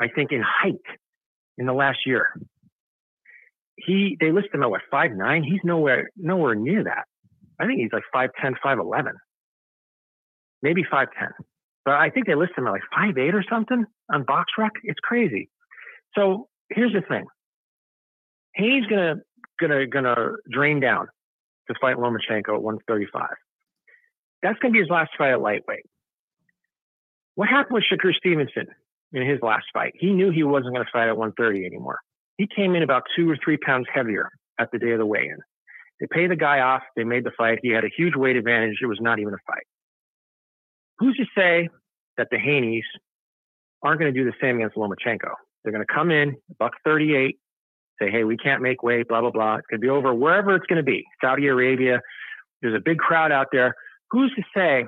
S2: I think, in height in the last year. He they list him at what five nine. He's nowhere nowhere near that. I think he's like 5'10, 5'11. Maybe 5'10 but I think they list him at like five eight or something on BoxRec. It's crazy. So here's the thing: he's gonna gonna gonna drain down to fight Lomachenko at 135. That's gonna be his last fight at lightweight. What happened with Shakur Stevenson in his last fight? He knew he wasn't going to fight at 130 anymore. He came in about two or three pounds heavier at the day of the weigh-in. They paid the guy off. They made the fight. He had a huge weight advantage. It was not even a fight who's to say that the Haneys aren't going to do the same against Lomachenko? They're going to come in, buck 38, say, hey, we can't make weight, blah, blah, blah. It's going to be over wherever it's going to be, Saudi Arabia. There's a big crowd out there. Who's to say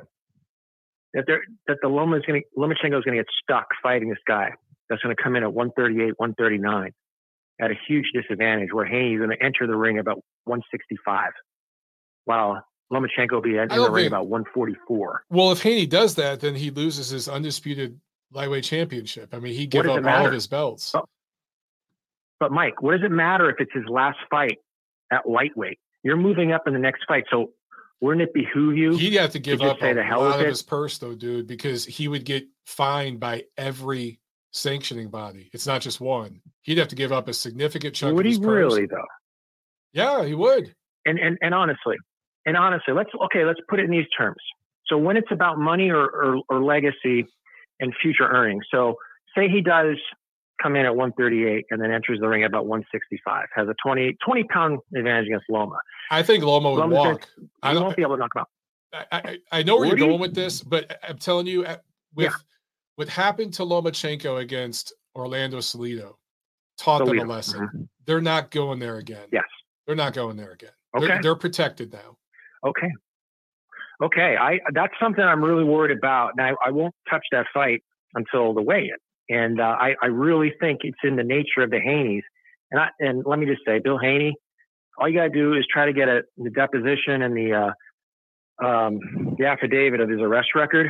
S2: that they're, that the Loma is going to, Lomachenko is going to get stuck fighting this guy that's going to come in at 138, 139 at a huge disadvantage where Haney is going to enter the ring about 165. Wow, Lomachenko will be entering the ring about 144.
S1: Well, if Haney does that, then he loses his undisputed lightweight championship. I mean, he gives up all of his belts.
S2: But, but, Mike, what does it matter if it's his last fight at lightweight? You're moving up in the next fight, so wouldn't it behoove you?
S1: He'd have to give to up a lot of his purse, though, dude, because he would get fined by every sanctioning body. It's not just one. He'd have to give up a significant chunk. Of his purse.
S2: Would
S1: he
S2: really, though?
S1: Yeah, he would.
S2: And and and honestly, and honestly, let's okay, let's put it in these terms. So when it's about money or, or, or legacy and future earnings, so say he does come in at 138 and then enters the ring at about 165, has a 20, 20 pound advantage against Loma.
S1: I think Loma would Loma's walk.
S2: I won't be able to knock him out.
S1: I, I, know where you're going with this, but I'm telling you, with yeah. what happened to Lomachenko against Orlando Salido, taught Salido. them a lesson. Mm-hmm. They're not going there again.
S2: Yes,
S1: they're not going there again. Okay, they're, they're protected now.
S2: Okay. Okay. I that's something I'm really worried about. Now I won't touch that fight until the weigh-in, and uh, I I really think it's in the nature of the Haneys. And I, and let me just say, Bill Haney, all you gotta do is try to get a the deposition and the uh, um, the affidavit of his arrest record.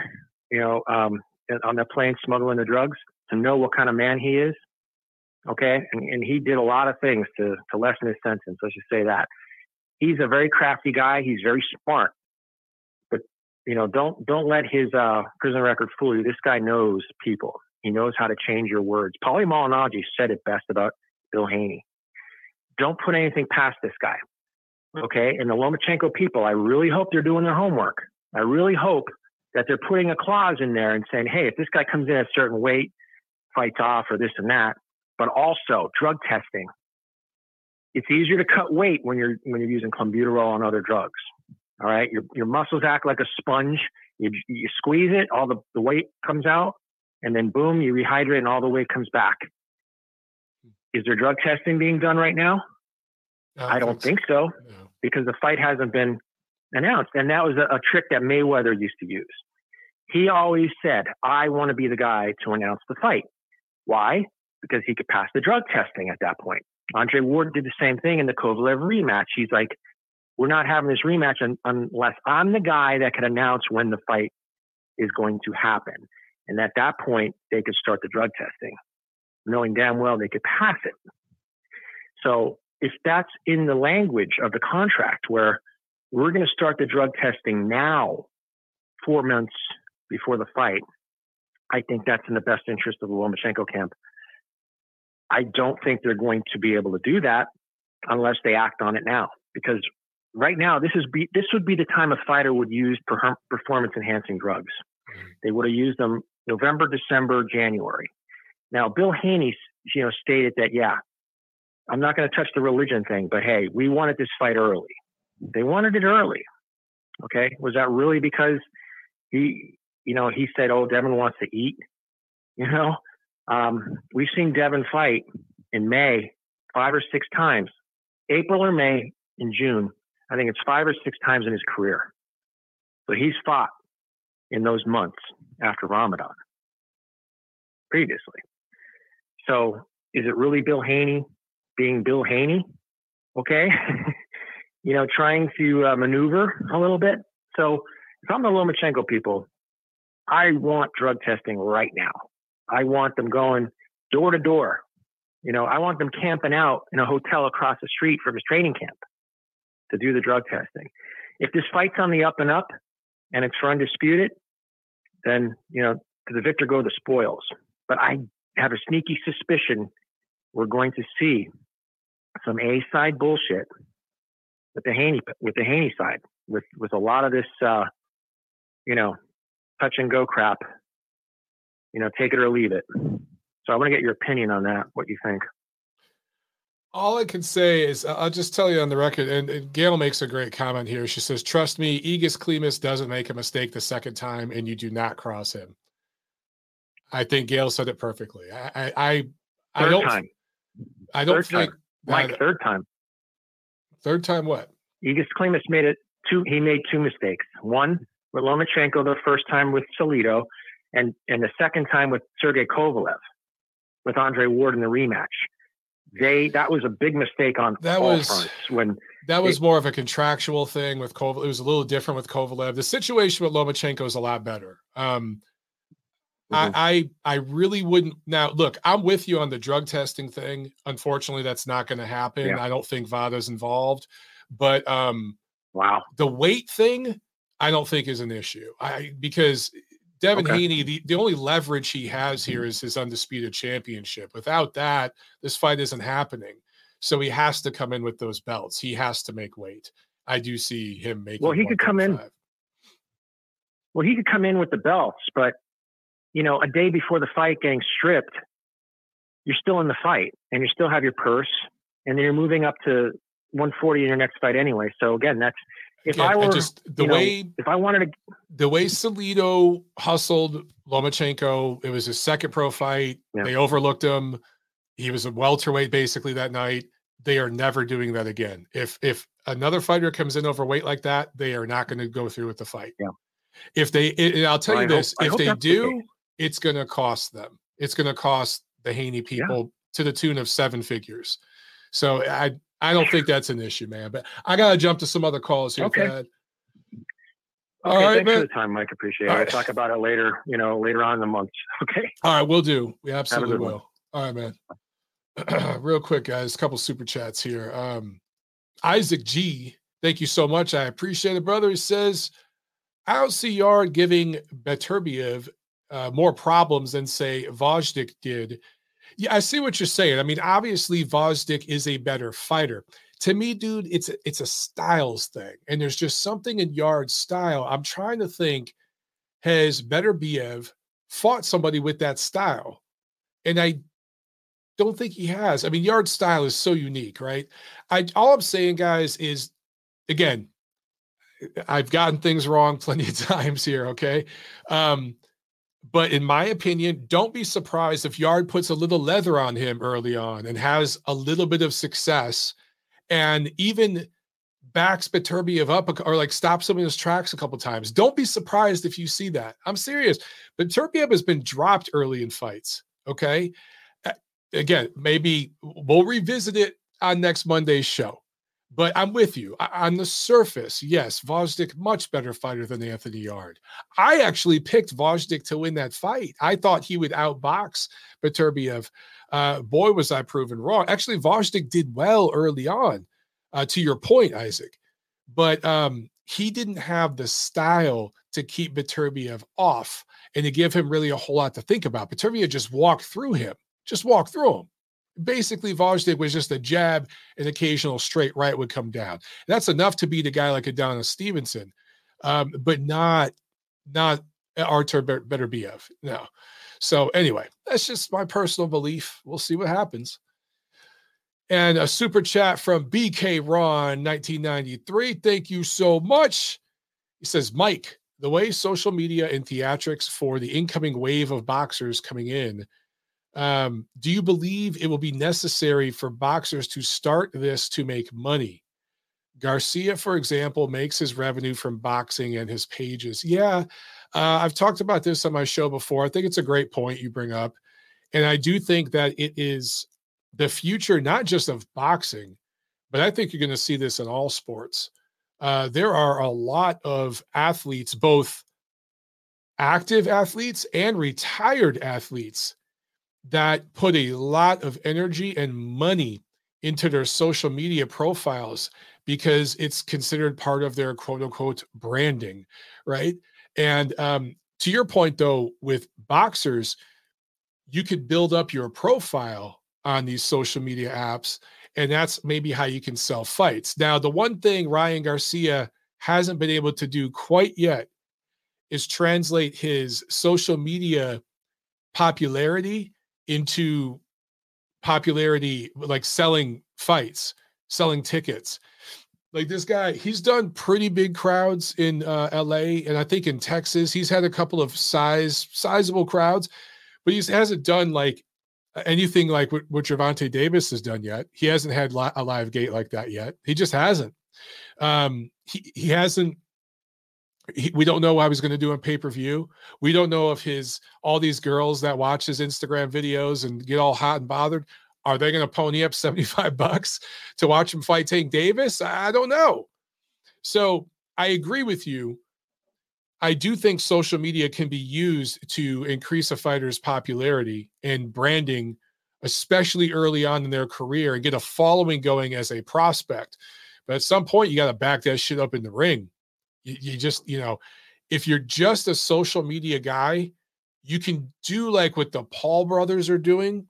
S2: You know, um, on the plane smuggling the drugs to know what kind of man he is. Okay, and, and he did a lot of things to to lessen his sentence. Let's just say that he's a very crafty guy. He's very smart. But you know, don't don't let his uh, prison record fool you. This guy knows people. He knows how to change your words. Paulie Malignaggi said it best about Bill Haney. Don't put anything past this guy. Okay. And the Lomachenko people, I really hope they're doing their homework. I really hope that they're putting a clause in there and saying, hey, if this guy comes in at a certain weight, fights off or this and that, but also drug testing. It's easier to cut weight when you're when you're using clenbuterol and other drugs. All right, your your muscles act like a sponge. You you squeeze it, all the, the weight comes out, and then boom, you rehydrate, and all the weight comes back. Is there drug testing being done right now? I, I don't think so, think so no. because the fight hasn't been announced. And that was a, a trick that Mayweather used to use. He always said, I want to be the guy to announce the fight. Why? Because he could pass the drug testing at that point. Andre Ward did the same thing in the Kovalev rematch. He's like, we're not having this rematch un- unless I'm the guy that can announce when the fight is going to happen. And at that point, they could start the drug testing, knowing damn well they could pass it. So if that's in the language of the contract where we're going to start the drug testing now, four months before the fight. I think that's in the best interest of the Lomachenko camp. I don't think they're going to be able to do that unless they act on it now. Because right now, this is be, this would be the time a fighter would use per, performance enhancing drugs. Mm-hmm. They would have used them November, December, January. Now, Bill Haney, you know, stated that yeah, I'm not going to touch the religion thing, but hey, we wanted this fight early. They wanted it early. Okay. Was that really because he, you know, he said, oh, Devin wants to eat? You know, um, we've seen Devin fight in May five or six times, April or May in June. I think it's five or six times in his career. So he's fought in those months after Ramadan previously. So is it really Bill Haney being Bill Haney? Okay. you know, trying to uh, maneuver a little bit. So if I'm the Lomachenko people, I want drug testing right now. I want them going door to door. You know, I want them camping out in a hotel across the street from his training camp to do the drug testing. If this fight's on the up and up and it's for undisputed, then, you know, to the victor go the spoils. But I have a sneaky suspicion we're going to see some A side bullshit with the Haney with the Haney side, with with a lot of this, uh, you know, touch and go crap. You know, take it or leave it. So I want to get your opinion on that. What you think?
S1: All I can say is I'll just tell you on the record, and, and Gail makes a great comment here. She says, "Trust me, Egis Klimas doesn't make a mistake the second time, and you do not cross him." I think Gail said it perfectly. I I I, I don't
S2: time.
S1: I don't third think
S2: time. Mike third time.
S1: Third time what?
S2: Egis Klimas made it two. He made two mistakes. One with Lomachenko the first time with Salido, and and the second time with Sergey Kovalev, with Andre Ward in the rematch. They that was a big mistake on
S1: that
S2: all
S1: was
S2: fronts when
S1: that was more of a contractual thing with Kovalev. It was a little different with Kovalev. The situation with Lomachenko is a lot better. Um, Mm-hmm. I, I I really wouldn't now look, I'm with you on the drug testing thing. Unfortunately, that's not going to happen. Yeah. I don't think VADA's involved. But um
S2: wow.
S1: The weight thing, I don't think is an issue. I because Devin okay. Haney, the, the only leverage he has here is his undisputed championship. Without that, this fight isn't happening. So he has to come in with those belts. He has to make weight. I do see him making.
S2: Well, he could come in. Well, he could come in with the belts, but you know, a day before the fight getting stripped, you're still in the fight and you still have your purse and then you're moving up to 140 in your next fight anyway. So again, that's if yeah, I were just the way know, if I wanted to
S1: the way Salido hustled Lomachenko, it was his second pro fight. Yeah. They overlooked him. He was a welterweight basically that night. They are never doing that again. If if another fighter comes in overweight like that, they are not going to go through with the fight.
S2: Yeah.
S1: If they, I'll tell well, you this: hope, if they do, it's going to cost them. It's going to cost the Haney people yeah. to the tune of seven figures. So I I don't think that's an issue, man. But I got to jump to some other calls here,
S2: okay.
S1: Thad.
S2: All okay, right, thanks man. for the time, Mike. Appreciate it. Right. We'll talk about it later, you know, later on in the month. Okay.
S1: All right, we'll do. We absolutely will. One. All right, man. Real quick, guys, a couple super chats here. Um, Isaac G, thank you so much. I appreciate it, brother. He says, I don't see Yarde giving Beterbiev uh, more problems than say Gvozdyk did. Yeah, I see what you're saying. I mean, obviously Gvozdyk is a better fighter. to me, dude, it's a, it's a styles thing, and there's just something in Yarde's style. I'm trying to think, has Beterbiev fought somebody with that style? And I don't think he has. I mean, Yarde's style is so unique, right? I all I'm saying, guys, is again, I've gotten things wrong plenty of times here, okay? Um, but in my opinion, don't be surprised if Yarde puts a little leather on him early on and has a little bit of success and even backs Beterbiev up or like stops him in his tracks a couple times. Don't be surprised if you see that. I'm serious. Beterbiev has been dropped early in fights. Okay. Again, maybe we'll revisit it on next Monday's show. But I'm with you. On the surface, yes, Gvozdyk, much better fighter than Anthony Yarde. I actually picked Gvozdyk to win that fight. I thought he would outbox Beterbiev. Uh, boy, was I proven wrong. Actually, Gvozdyk did well early on, uh, to your point, Isaac. But um, he didn't have the style to keep Beterbiev off and to give him really a whole lot to think about. Beterbiev just walked through him, just walked through him basically Gvozdyk was just a jab, an occasional straight right would come down. That's enough to beat a guy like Adonis Stevenson, um, but not not Artur Beterbiev. No. So anyway, that's just my personal belief. We'll see what happens. And a super chat from BK Ron 1993. Thank you so much. He says, Mike, the way social media and theatrics for the incoming wave of boxers coming in um, do you believe it will be necessary for boxers to start this to make money? Garcia, for example, makes his revenue from boxing and his pages. Yeah, uh, I've talked about this on my show before. I think it's a great point you bring up. And I do think that it is the future, not just of boxing, but I think you're going to see this in all sports. Uh, there are a lot of athletes, both active athletes and retired athletes, that put a lot of energy and money into their social media profiles because it's considered part of their quote unquote branding, right? And um, to your point, though, with boxers, you could build up your profile on these social media apps, and that's maybe how you can sell fights. Now, the one thing Ryan Garcia hasn't been able to do quite yet is translate his social media popularity into popularity, like selling fights, selling tickets. Like this guy, he's done pretty big crowds in uh, LA and I think in Texas. He's had a couple of size sizable crowds, but he hasn't done like anything like what, what Gervonta Davis has done yet. He hasn't had li- a live gate like that yet. He just hasn't. Um, he he hasn't we don't know what he's going to do on pay per view. We don't know if his all these girls that watch his Instagram videos and get all hot and bothered are they going to pony up 75 bucks to watch him fight Tank Davis? I don't know. So I agree with you. I do think social media can be used to increase a fighter's popularity and branding, especially early on in their career, and get a following going as a prospect. But at some point, you got to back that shit up in the ring. You, you just, you know, if you're just a social media guy, you can do like what the Paul brothers are doing,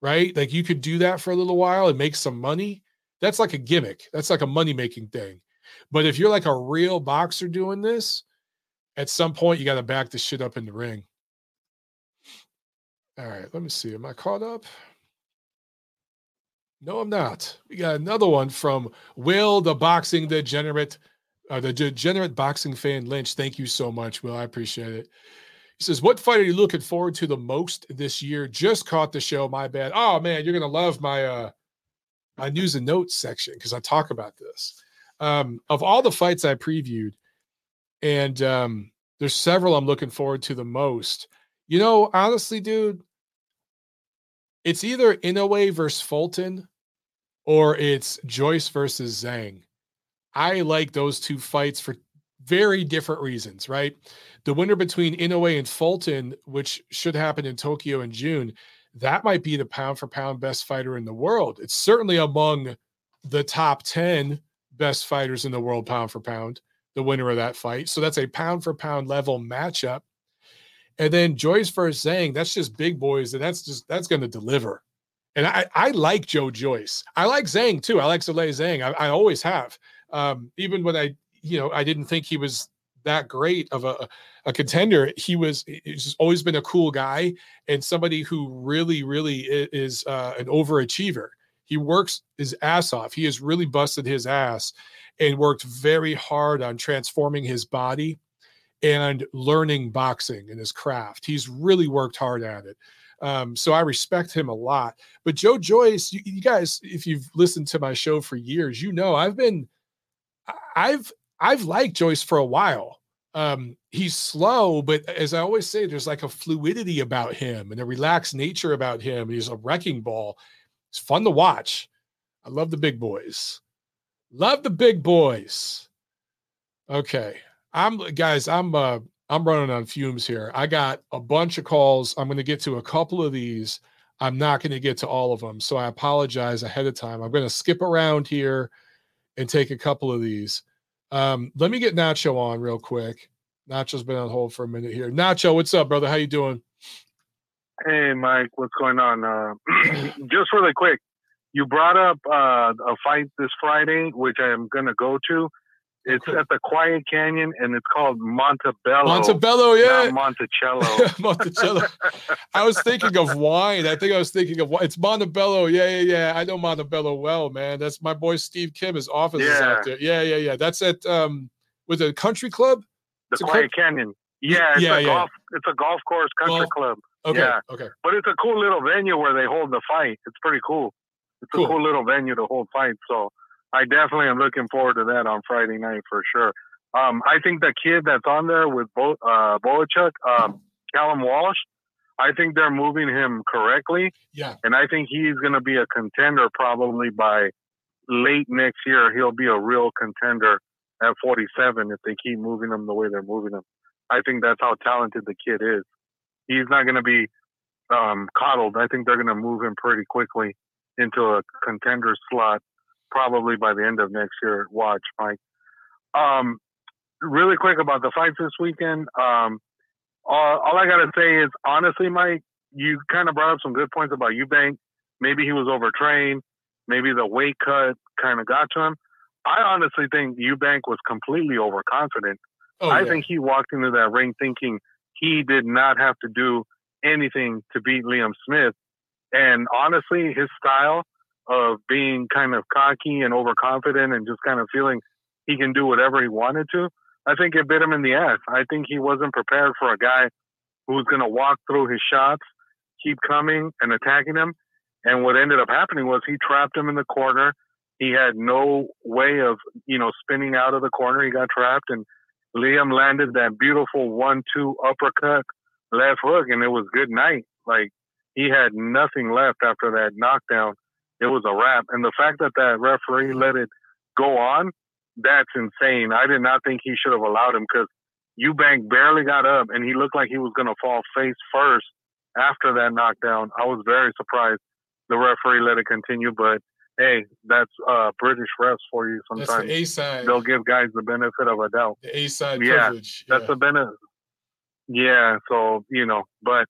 S1: right? Like you could do that for a little while and make some money. That's like a gimmick. That's like a money making thing. But if you're like a real boxer doing this, at some point you got to back the shit up in the ring. All right, let me see. Am I caught up? No, I'm not. We got another one from Will the Boxing Degenerate uh, the degenerate boxing fan Lynch. Thank you so much, Will. I appreciate it. He says, "What fight are you looking forward to the most this year?" Just caught the show. My bad. Oh man, you're gonna love my uh my news and notes section because I talk about this. Um, of all the fights I previewed, and um, there's several I'm looking forward to the most. You know, honestly, dude, it's either Inoue versus Fulton or it's Joyce versus Zhang. I like those two fights for very different reasons, right? The winner between Inoue and Fulton, which should happen in Tokyo in June, that might be the pound for pound best fighter in the world. It's certainly among the top 10 best fighters in the world, pound for pound, the winner of that fight. So that's a pound for pound level matchup. And then Joyce versus Zhang, that's just big boys, and that's just that's going to deliver. And I, I like Joe Joyce. I like Zhang too. I like Zhilei Zhang. I, I always have. Um, even when I, you know, I didn't think he was that great of a, a contender. He was he's always been a cool guy and somebody who really, really is uh, an overachiever. He works his ass off. He has really busted his ass and worked very hard on transforming his body and learning boxing and his craft. He's really worked hard at it. Um, so I respect him a lot. But Joe Joyce, you, you, guys, if you've listened to my show for years, you know I've been, I've, I've liked Joyce for a while. Um, he's slow, but as I always say, there's like a fluidity about him and a relaxed nature about him. He's a wrecking ball. It's fun to watch. I love the big boys. Love the big boys. Okay, I'm guys. I'm uh, I'm running on fumes here. I got a bunch of calls. I'm going to get to a couple of these. I'm not going to get to all of them. So I apologize ahead of time. I'm going to skip around here and take a couple of these. Um, let me get Nacho on real quick. Nacho's been on hold for a minute here. Nacho, what's up, brother? How you doing?
S3: Hey, Mike. What's going on? Uh, just really quick, you brought up uh, a fight this Friday, which I am going to go to. It's at the Quiet Cannon, and it's called Montebello.
S1: Montebello, yeah.
S3: Monticello.
S1: Monticello. I was thinking of wine. I think I was thinking of wine. It's Montebello. Yeah, yeah, yeah. I know Montebello well, man. That's my boy Steve Kim. His office yeah. is out there. Yeah, yeah, yeah. That's at um, with a country club.
S3: The it's Quiet Cannon. Yeah, it's yeah, a yeah. golf. It's a golf course country golf. club.
S1: Okay. Yeah. Okay.
S3: But it's a cool little venue where they hold the fight. It's pretty cool. It's cool. a cool little venue to hold fights. So I definitely am looking forward to that on Friday night for sure. Um, I think the kid that's on there with Bo- uh, Bohachuk, um, Callum Walsh, I think they're moving him correctly.
S1: Yeah.
S3: And I think he's going to be a contender probably by late next year. He'll be a real contender at 47 if they keep moving him the way they're moving him. I think that's how talented the kid is. He's not going to be um, coddled. I think they're going to move him pretty quickly into a contender slot probably by the end of next year. Watch, Mike. Um, really quick about the fights this weekend. Um, all, all I gotta say is honestly, Mike, you kind of brought up some good points about Eubank. Maybe he was overtrained. Maybe the weight cut kind of got to him. I honestly think Eubank was completely overconfident. Oh, I yeah. think he walked into that ring thinking he did not have to do anything to beat Liam Smith. And honestly, his style of being kind of cocky and overconfident and just kind of feeling he can do whatever he wanted to, I think it bit him in the ass. I think he wasn't prepared for a guy who's going to walk through his shots, keep coming and attacking him. And what ended up happening was he trapped him in the corner. He had no way of, you know, spinning out of the corner. He got trapped and Liam landed that beautiful one, two uppercut left hook and it was good night. Like he had nothing left after that knockdown it was a wrap. And the fact that that referee let it go on, that's insane. I did not think he should have allowed him because Eubank barely got up and he looked like he was going to fall face first after that knockdown. I was very surprised the referee let it continue, but hey, that's uh, British refs for you. Sometimes
S1: the A-side.
S3: they'll give guys the benefit of a doubt.
S1: The A side
S3: yeah,
S1: privilege.
S3: That's a benefit. Yeah, so you know, but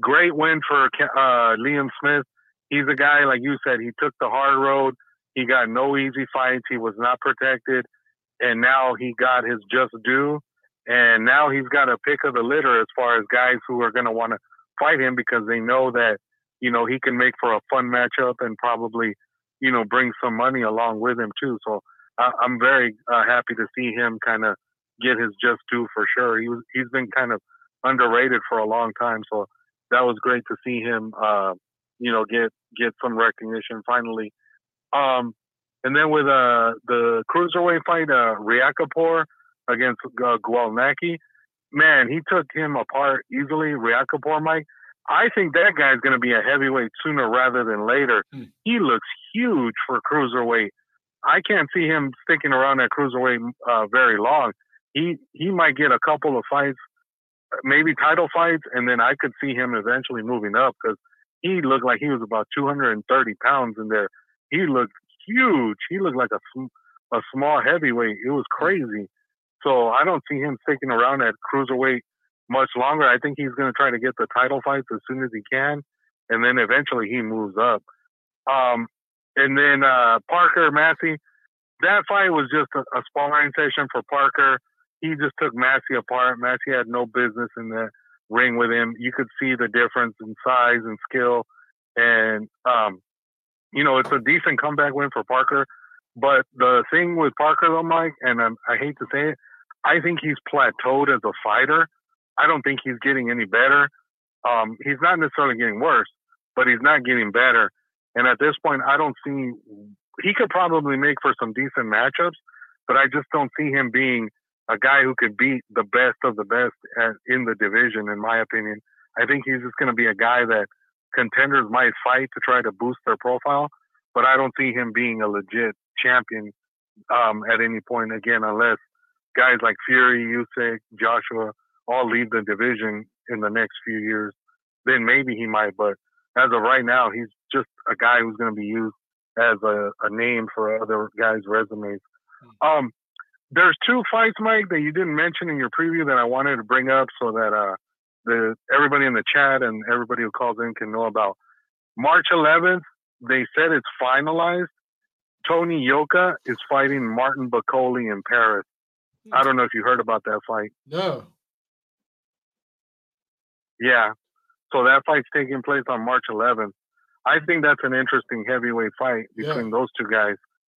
S3: great win for uh, Liam Smith he's a guy like you said. He took the hard road. He got no easy fights. He was not protected, and now he got his just due. And now he's got a pick of the litter as far as guys who are going to want to fight him because they know that you know he can make for a fun matchup and probably you know bring some money along with him too. So I, am very uh, happy to see him kind of get his just due for sure. He was he's been kind of underrated for a long time, so that was great to see him uh, you know, get get some recognition finally. Um, and then with uh, the cruiserweight fight, uh, Riakporhe against uh, Glowacki, man, he took him apart easily. Riakporhe, Mike. I think that guy's going to be a heavyweight sooner rather than later. Mm. He looks huge for cruiserweight. I can't see him sticking around at cruiserweight uh, very long. He he might get a couple of fights, maybe title fights, and then I could see him eventually moving up because he looked like he was about 230 pounds in there. He looked huge. He looked like a, a small heavyweight. It was crazy. So I don't see him sticking around at cruiserweight much longer. I think he's going to try to get the title fights as soon as he can, and then eventually he moves up. Um, and then uh, Parker Massey, that fight was just a, a sparring session for Parker. He just took Massey apart. Massey had no business in the ring with him. You could see the difference in size and skill. And, um, you know, it's a decent comeback win for Parker. But the thing with Parker, though, Mike, and um, I hate to say it, I think he's plateaued as a fighter. I don't think he's getting any better. Um, he's not necessarily getting worse, but he's not getting better. And at this point, I don't see he could probably make for some decent matchups, but I just don't see him being a guy who could beat the best of the best at, in the division. In my opinion, I think he's just going to be a guy that contenders might fight to try to boost their profile, but I don't see him being a legit champion um, at any point again, unless guys like Fury, Usyk, Joshua all leave the division in the next few years. Then maybe he might, but as of right now, he's just a guy who's going to be used as a, a name for other guys' resumes. Hmm. Um, there's two fights, Mike, that you didn't mention in your preview that I wanted to bring up so that uh, the everybody in the chat and everybody who calls in can know about. March 11th, they said it's finalized. Tony Yoka is fighting Martin Bakole in Paris. I don't know if you heard about that fight.
S1: No.
S3: Yeah. So that fight's taking place on March 11th. I think that's an interesting heavyweight fight between yeah. those two guys,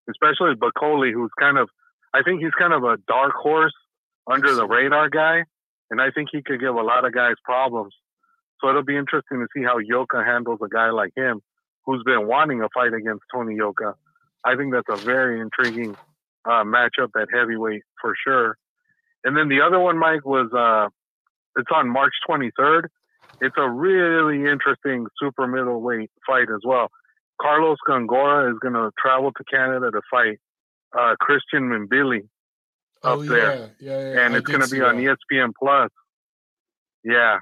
S3: especially Bakole, who's kind of, I think he's kind of a dark horse under the radar guy, and I think he could give a lot of guys problems. So it'll be interesting to see how Yoka handles a guy like him, who's been wanting a fight against Tony Yoka. I think that's a very intriguing uh, matchup at heavyweight for sure. And then the other one, Mike, was uh, it's on March 23rd. It's a really interesting super middleweight fight as well. Carlos Gongora is going to travel to Canada to fight uh, Christian Mbilli up
S1: oh, yeah.
S3: there,
S1: yeah, yeah,
S3: and it's going to be on ESPN Plus. Yeah,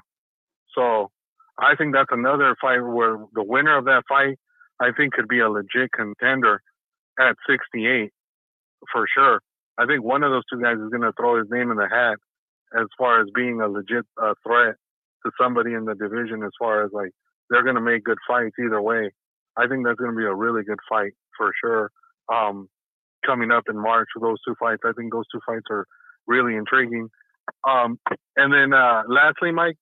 S3: so I think that's another fight where the winner of that fight, I think, could be a legit contender at 68 for sure. I think one of those two guys is going to throw his name in the hat as far as being a legit uh, threat to somebody in the division as far as like they're going to make good fights either way. I think that's going to be a really good fight for sure. Um, coming up in March, with those two fights, I think those two fights are really intriguing. Um, and then uh, lastly, Mike,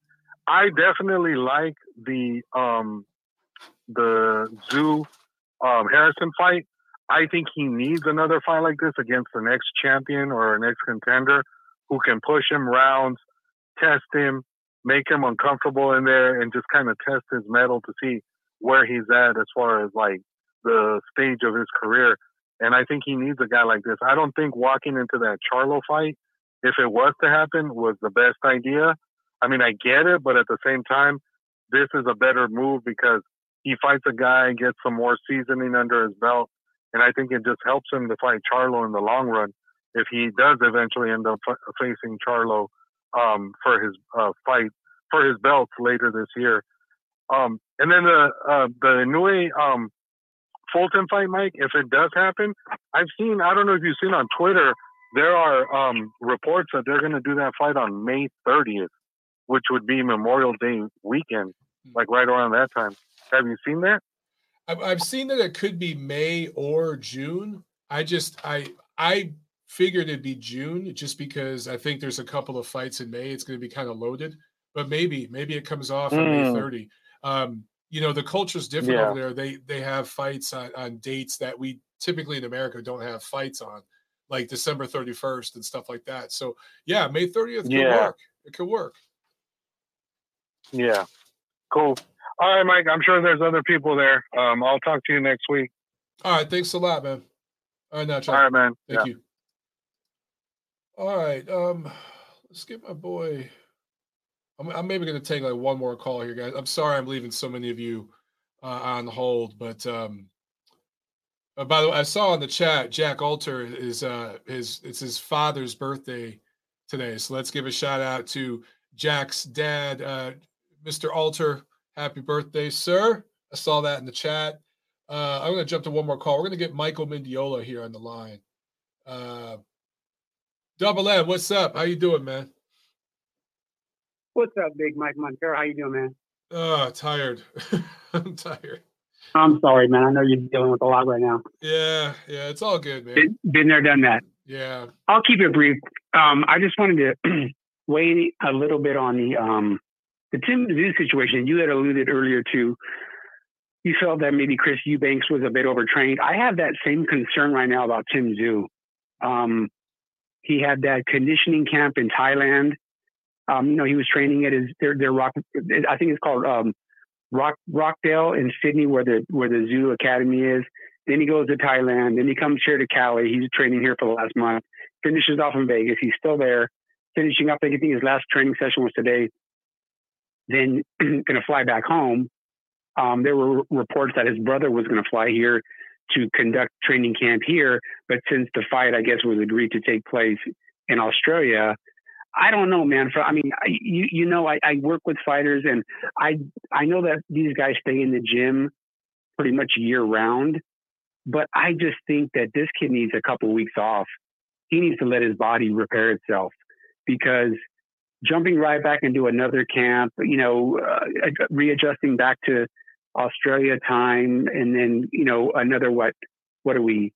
S3: I definitely like the um, the Tszyu um, Harrison fight. I think he needs another fight like this against the next champion or an next contender who can push him rounds, test him, make him uncomfortable in there and just kind of test his mettle to see where he's at as far as like the stage of his career. And I think he needs a guy like this. I don't think walking into that Charlo fight, if it was to happen, was the best idea. I mean, I get it, but at the same time, this is a better move because he fights a guy and gets some more seasoning under his belt. And I think it just helps him to fight Charlo in the long run if he does eventually end up facing Charlo um, for his uh, fight for his belts later this year. Um, and then the uh, the Inoue um, Fulton fight, Mike. If it does happen, I've seen. I don't know if you've seen on Twitter. There are um, reports that they're going to do that fight on May 30th, which would be Memorial Day weekend, hmm. like right around that time. Have you seen that?
S1: I've seen that it could be May or June. I just I I figured it'd be June just because I think there's a couple of fights in May. It's going to be kind of loaded, but maybe maybe it comes off on mm. May 30. Um, you know, the culture's different yeah. over there. They they have fights on, on dates that we typically in America don't have fights on, like December 31st and stuff like that. So yeah, May 30th could yeah. work. It could work.
S3: Yeah. Cool. All right, Mike. I'm sure there's other people there. Um, I'll talk to you next week.
S1: All right. Thanks a lot, man. All right, now,
S3: All right, man.
S1: Thank yeah. you. All right. Um, let's get my boy. I'm, I'm maybe going to take like one more call here, guys. I'm sorry I'm leaving so many of you uh, on hold, but um, uh, by the way, I saw in the chat Jack Alter is uh his it's his father's birthday today, so let's give a shout out to Jack's dad, uh, Mr. Alter. Happy birthday, sir! I saw that in the chat. Uh, I'm going to jump to one more call. We're going to get Michael Mendiola here on the line. Uh, Double M, what's up? How you doing, man?
S4: What's up, Big Mike Montero? How you doing, man?
S1: Oh, tired. I'm tired.
S4: I'm sorry, man. I know you're dealing with a lot right now.
S1: Yeah, yeah, it's all good, man.
S4: Been, been there, done that.
S1: Yeah.
S4: I'll keep it brief. Um, I just wanted to weigh a little bit on the um, the Tim Tszyu situation. You had alluded earlier to. You felt that maybe Chris Eubanks was a bit overtrained. I have that same concern right now about Tim Tszyu. Um, he had that conditioning camp in Thailand. Um, you know, he was training at his their their rock. I think it's called um, Rock Rockdale in Sydney, where the where the Tszyu Academy is. Then he goes to Thailand. Then he comes here to Cali. He's training here for the last month. Finishes off in Vegas. He's still there, finishing up. I think his last training session was today. Then going to fly back home. Um, there were reports that his brother was going to fly here to conduct training camp here, but since the fight, I guess, was agreed to take place in Australia, I don't know, man. For I mean, I, you you know, I, I work with fighters, and I I know that these guys stay in the gym pretty much year round. But I just think that this kid needs a couple weeks off. He needs to let his body repair itself because jumping right back into another camp, you know, uh, readjusting back to Australia time, and then you know another what what are we?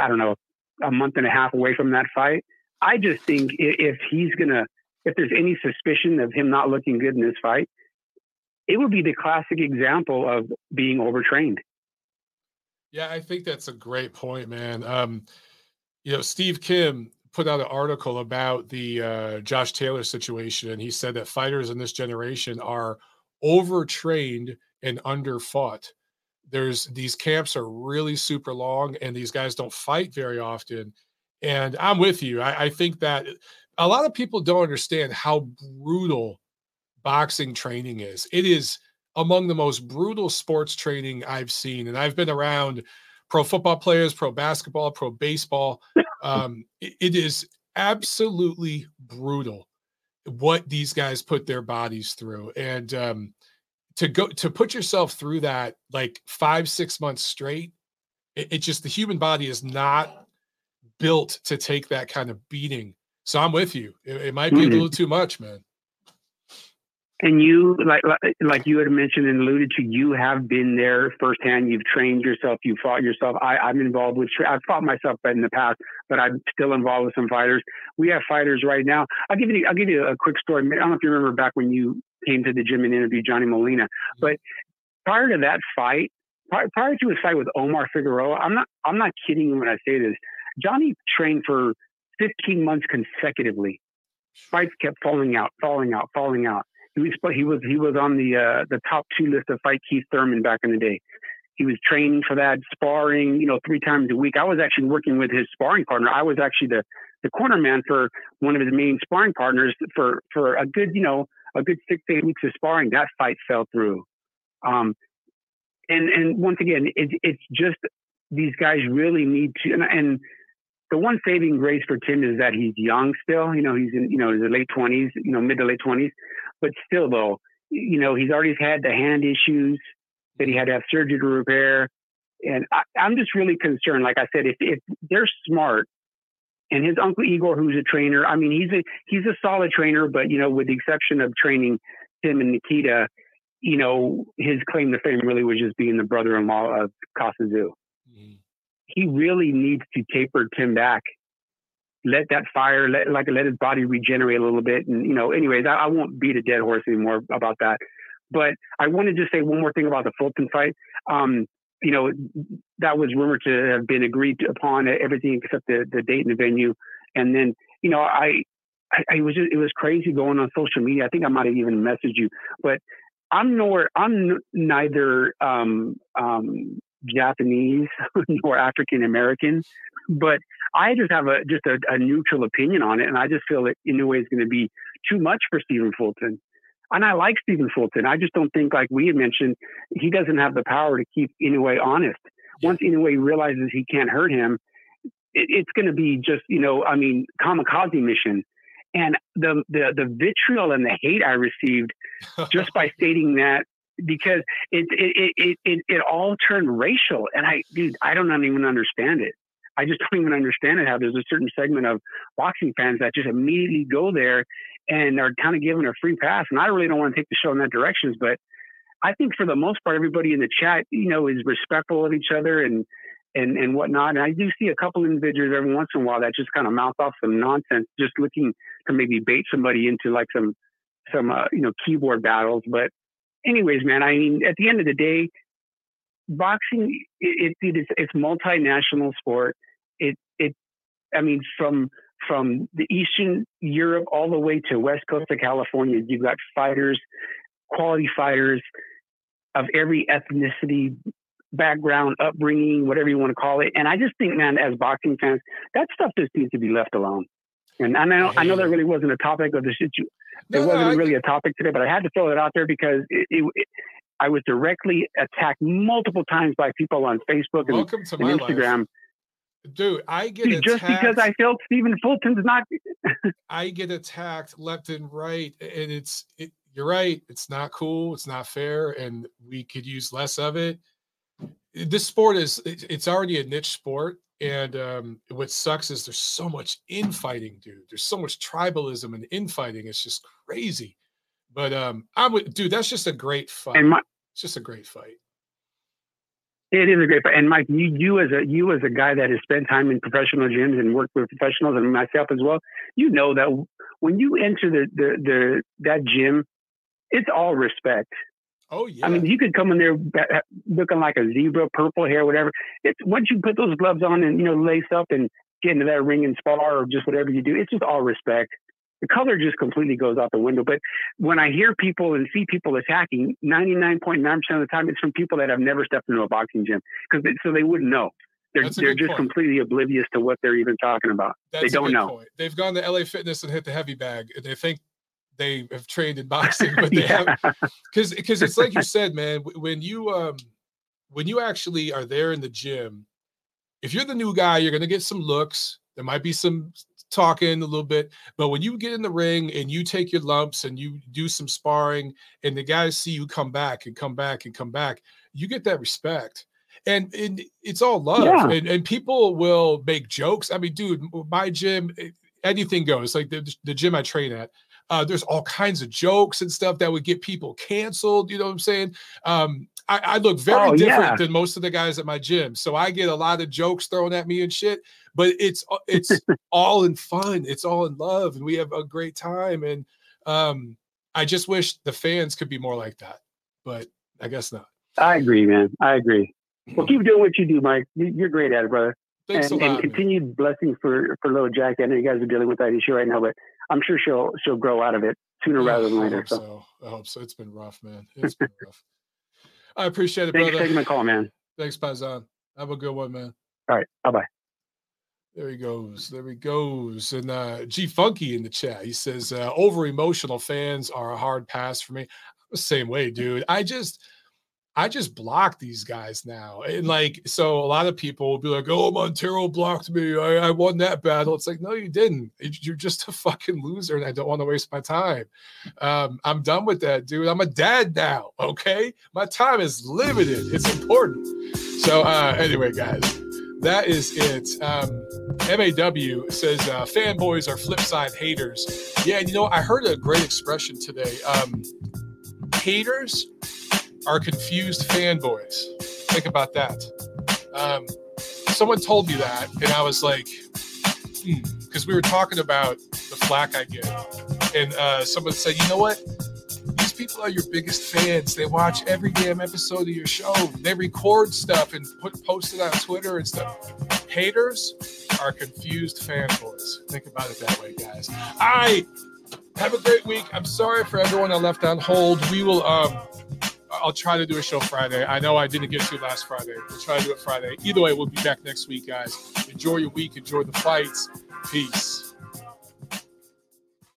S4: I don't know, a month and a half away from that fight. I just think if he's gonna, if there's any suspicion of him not looking good in this fight, it would be the classic example of being overtrained.
S1: Yeah, I think that's a great point, man. Um, you know, Steve Kim put out an article about the uh, Josh Taylor situation, and he said that fighters in this generation are overtrained and underfought. There's these camps are really super long, and these guys don't fight very often. And I'm with you. I, I think that a lot of people don't understand how brutal boxing training is. It is among the most brutal sports training I've seen. And I've been around pro football players, pro basketball, pro baseball. Um, it, it is absolutely brutal what these guys put their bodies through. And um, to go to put yourself through that like five, six months straight, it, it just the human body is not built to take that kind of beating. So I'm with you. It, it might be mm-hmm. a little too much, man.
S4: And you, like, like you had mentioned and alluded to, you have been there firsthand. You've trained yourself. You fought yourself. I, I'm involved with. I've fought myself in the past, but I'm still involved with some fighters. We have fighters right now. I'll give you. I'll give you a quick story. I don't know if you remember back when you came to the gym and interviewed Johnny Molina, mm-hmm. but prior to that fight, prior, prior to his fight with Omar Figueroa, I'm not. I'm not kidding you when I say this. Johnny trained for 15 months consecutively. Fights kept falling out, falling out, falling out he was he was he was on the uh, the top two list of fight Keith Thurman back in the day. He was training for that, sparring, you know, three times a week. I was actually working with his sparring partner. I was actually the the corner man for one of his main sparring partners for for a good, you know, a good six eight weeks of sparring. That fight fell through. Um, and and once again, it, it's just these guys really need to and, and the one saving grace for Tim is that he's young still. You know, he's in you know his late twenties, you know, mid to late twenties. But still, though, you know, he's already had the hand issues that he had to have surgery to repair. And I, am just really concerned. Like I said, if, if they're smart, and his uncle Igor, who's a trainer, I mean, he's a he's a solid trainer, but you know, with the exception of training Tim and Nikita, you know, his claim to fame really was just being the brother-in-law of. Mm-hmm. He really needs to taper Tim back let that fire, let like let his body regenerate a little bit. And you know, anyways, I, I won't beat a dead horse anymore about that. But I wanted to just say one more thing about the Fulton fight. Um, you know, that was rumored to have been agreed upon, everything except the, the date and the venue. And then, you know, I, I, I was just, it was crazy going on social media. I think I might have even messaged you, but I'm nor I'm neither um, um, Japanese nor African American, but I just have a just a, a, neutral opinion on it, and I just feel that Inoue is going to be too much for Stephen Fulton. And I like Stephen Fulton. I just don't think, like we had mentioned, he doesn't have the power to keep Inoue honest. Once Inoue realizes he can't hurt him, it, it's going to be just you know, I mean, kamikaze mission. And the the the vitriol and the hate I received just by stating that because it it, it it it all turned racial, and I dude, I don't even understand it. I just don't even understand it. How there's a certain segment of boxing fans that just immediately go there and are kind of given a free pass, and I really don't want to take the show in that direction, but. I think for the most part, everybody in the chat, you know, is respectful of each other and and and whatnot. And I do see a couple individuals every once in a while that just kind of mouth off some nonsense, just looking to maybe bait somebody into like some some uh, you know keyboard battles. But anyways, man, I mean, at the end of the day, boxing it, it, it's it's multinational sport. It it I mean from from the Eastern Europe all the way to West Coast of California, you've got fighters, quality fighters of every ethnicity, background, upbringing, whatever you want to call it. And I just think, man, as boxing fans, that stuff just needs to be left alone. And I know, I know that really wasn't a topic of the situation. No, it wasn't no, really a topic today, but I had to throw it out there because it, it, it, I was directly attacked multiple times by people on Facebook and, and Instagram. Life.
S1: Dude, I get Dude,
S4: just because I felt Stephen Fulton's not.
S1: I get attacked left and right, and it's it, you're right. It's not cool. It's not fair, and we could use less of it. This sport is it's already a niche sport, and um, what sucks is there's so much infighting, dude. There's so much tribalism and infighting. It's just crazy. But um, I'm with dude. That's just a great fight. My, it's just a great fight.
S4: It is a great fight. And Mike, you you as a you as a guy that has spent time in professional gyms and worked with professionals, and myself as well, you know that when you enter the the, the that gym, it's all respect.
S1: Oh yeah. I
S4: mean, you could come in there looking like a zebra, purple hair, whatever. It's once you put those gloves on and you know lace up and get into that ring and spar or just whatever you do, it's just all respect. The color just completely goes out the window. But when I hear people and see people attacking, 99.9% of the time, it's from people that have never stepped into a boxing gym because so they wouldn't know. They're, they're just point. completely oblivious to what they're even talking about. That's they don't know. Point.
S1: They've gone to LA Fitness and hit the heavy bag, and they think they have trained in boxing, but they yeah. have because because it's like you said, man. When you um when you actually are there in the gym, if you're the new guy, you're gonna get some looks. There might be some talking a little bit, but when you get in the ring and you take your lumps and you do some sparring, and the guys see you come back and come back and come back, you get that respect. And, and it's all love, yeah. and, and people will make jokes. I mean, dude, my gym, eh, anything goes. Like the, the gym I train at, uh, there's all kinds of jokes and stuff that would get people canceled. You know what I'm saying? Um, I, I, look very oh, different yeah. than most of the guys at my gym, so I get a lot of jokes thrown at me and shit. But it's uh, it's all in fun. It's all in love, and we have a great time. And um, I just wish the fans could be more like that, but I guess not.
S4: I agree, man. I agree. Well, keep doing what you do, Mike. You're great at it, brother.
S1: Thanks
S4: and,
S1: lot,
S4: and continued blessings for for little Jack. I know you guys are dealing with that issue right now, but I'm sure she'll she'll grow out of it sooner yeah, rather than later.
S1: I so. so. I hope so. It's been rough, man. It's been rough. I appreciate it,
S4: Thanks
S1: brother.
S4: for taking my call, man.
S1: Thanks, Pazan. Have a good one, man.
S4: All right. Bye bye.
S1: There he goes. There he goes. And uh, G Funky in the chat. He says, uh, over emotional fans are a hard pass for me. I'm the same way, dude. I just I just block these guys now. And like, so a lot of people will be like, oh, Montero blocked me. I, I won that battle. It's like, no, you didn't. You're just a fucking loser and I don't want to waste my time. Um, I'm done with that, dude. I'm a dad now. Okay. My time is limited. It's important. So, uh, anyway, guys, that is it. Um, MAW says uh, fanboys are flip side haters. Yeah. You know, I heard a great expression today. Um, haters are confused fanboys. Think about that. Um, someone told me that, and I was like, because hmm, we were talking about the flack I get, and uh, someone said, you know what? These people are your biggest fans. They watch every damn episode of your show. They record stuff and put post it on Twitter and stuff. Haters are confused fanboys. Think about it that way, guys. All right. Have a great week. I'm sorry for everyone I left on hold. We will um I'll try to do a show Friday. I know I didn't get to last Friday. We'll try to do it Friday. Either way, we'll be back next week, guys. Enjoy your week. Enjoy the fights. Peace.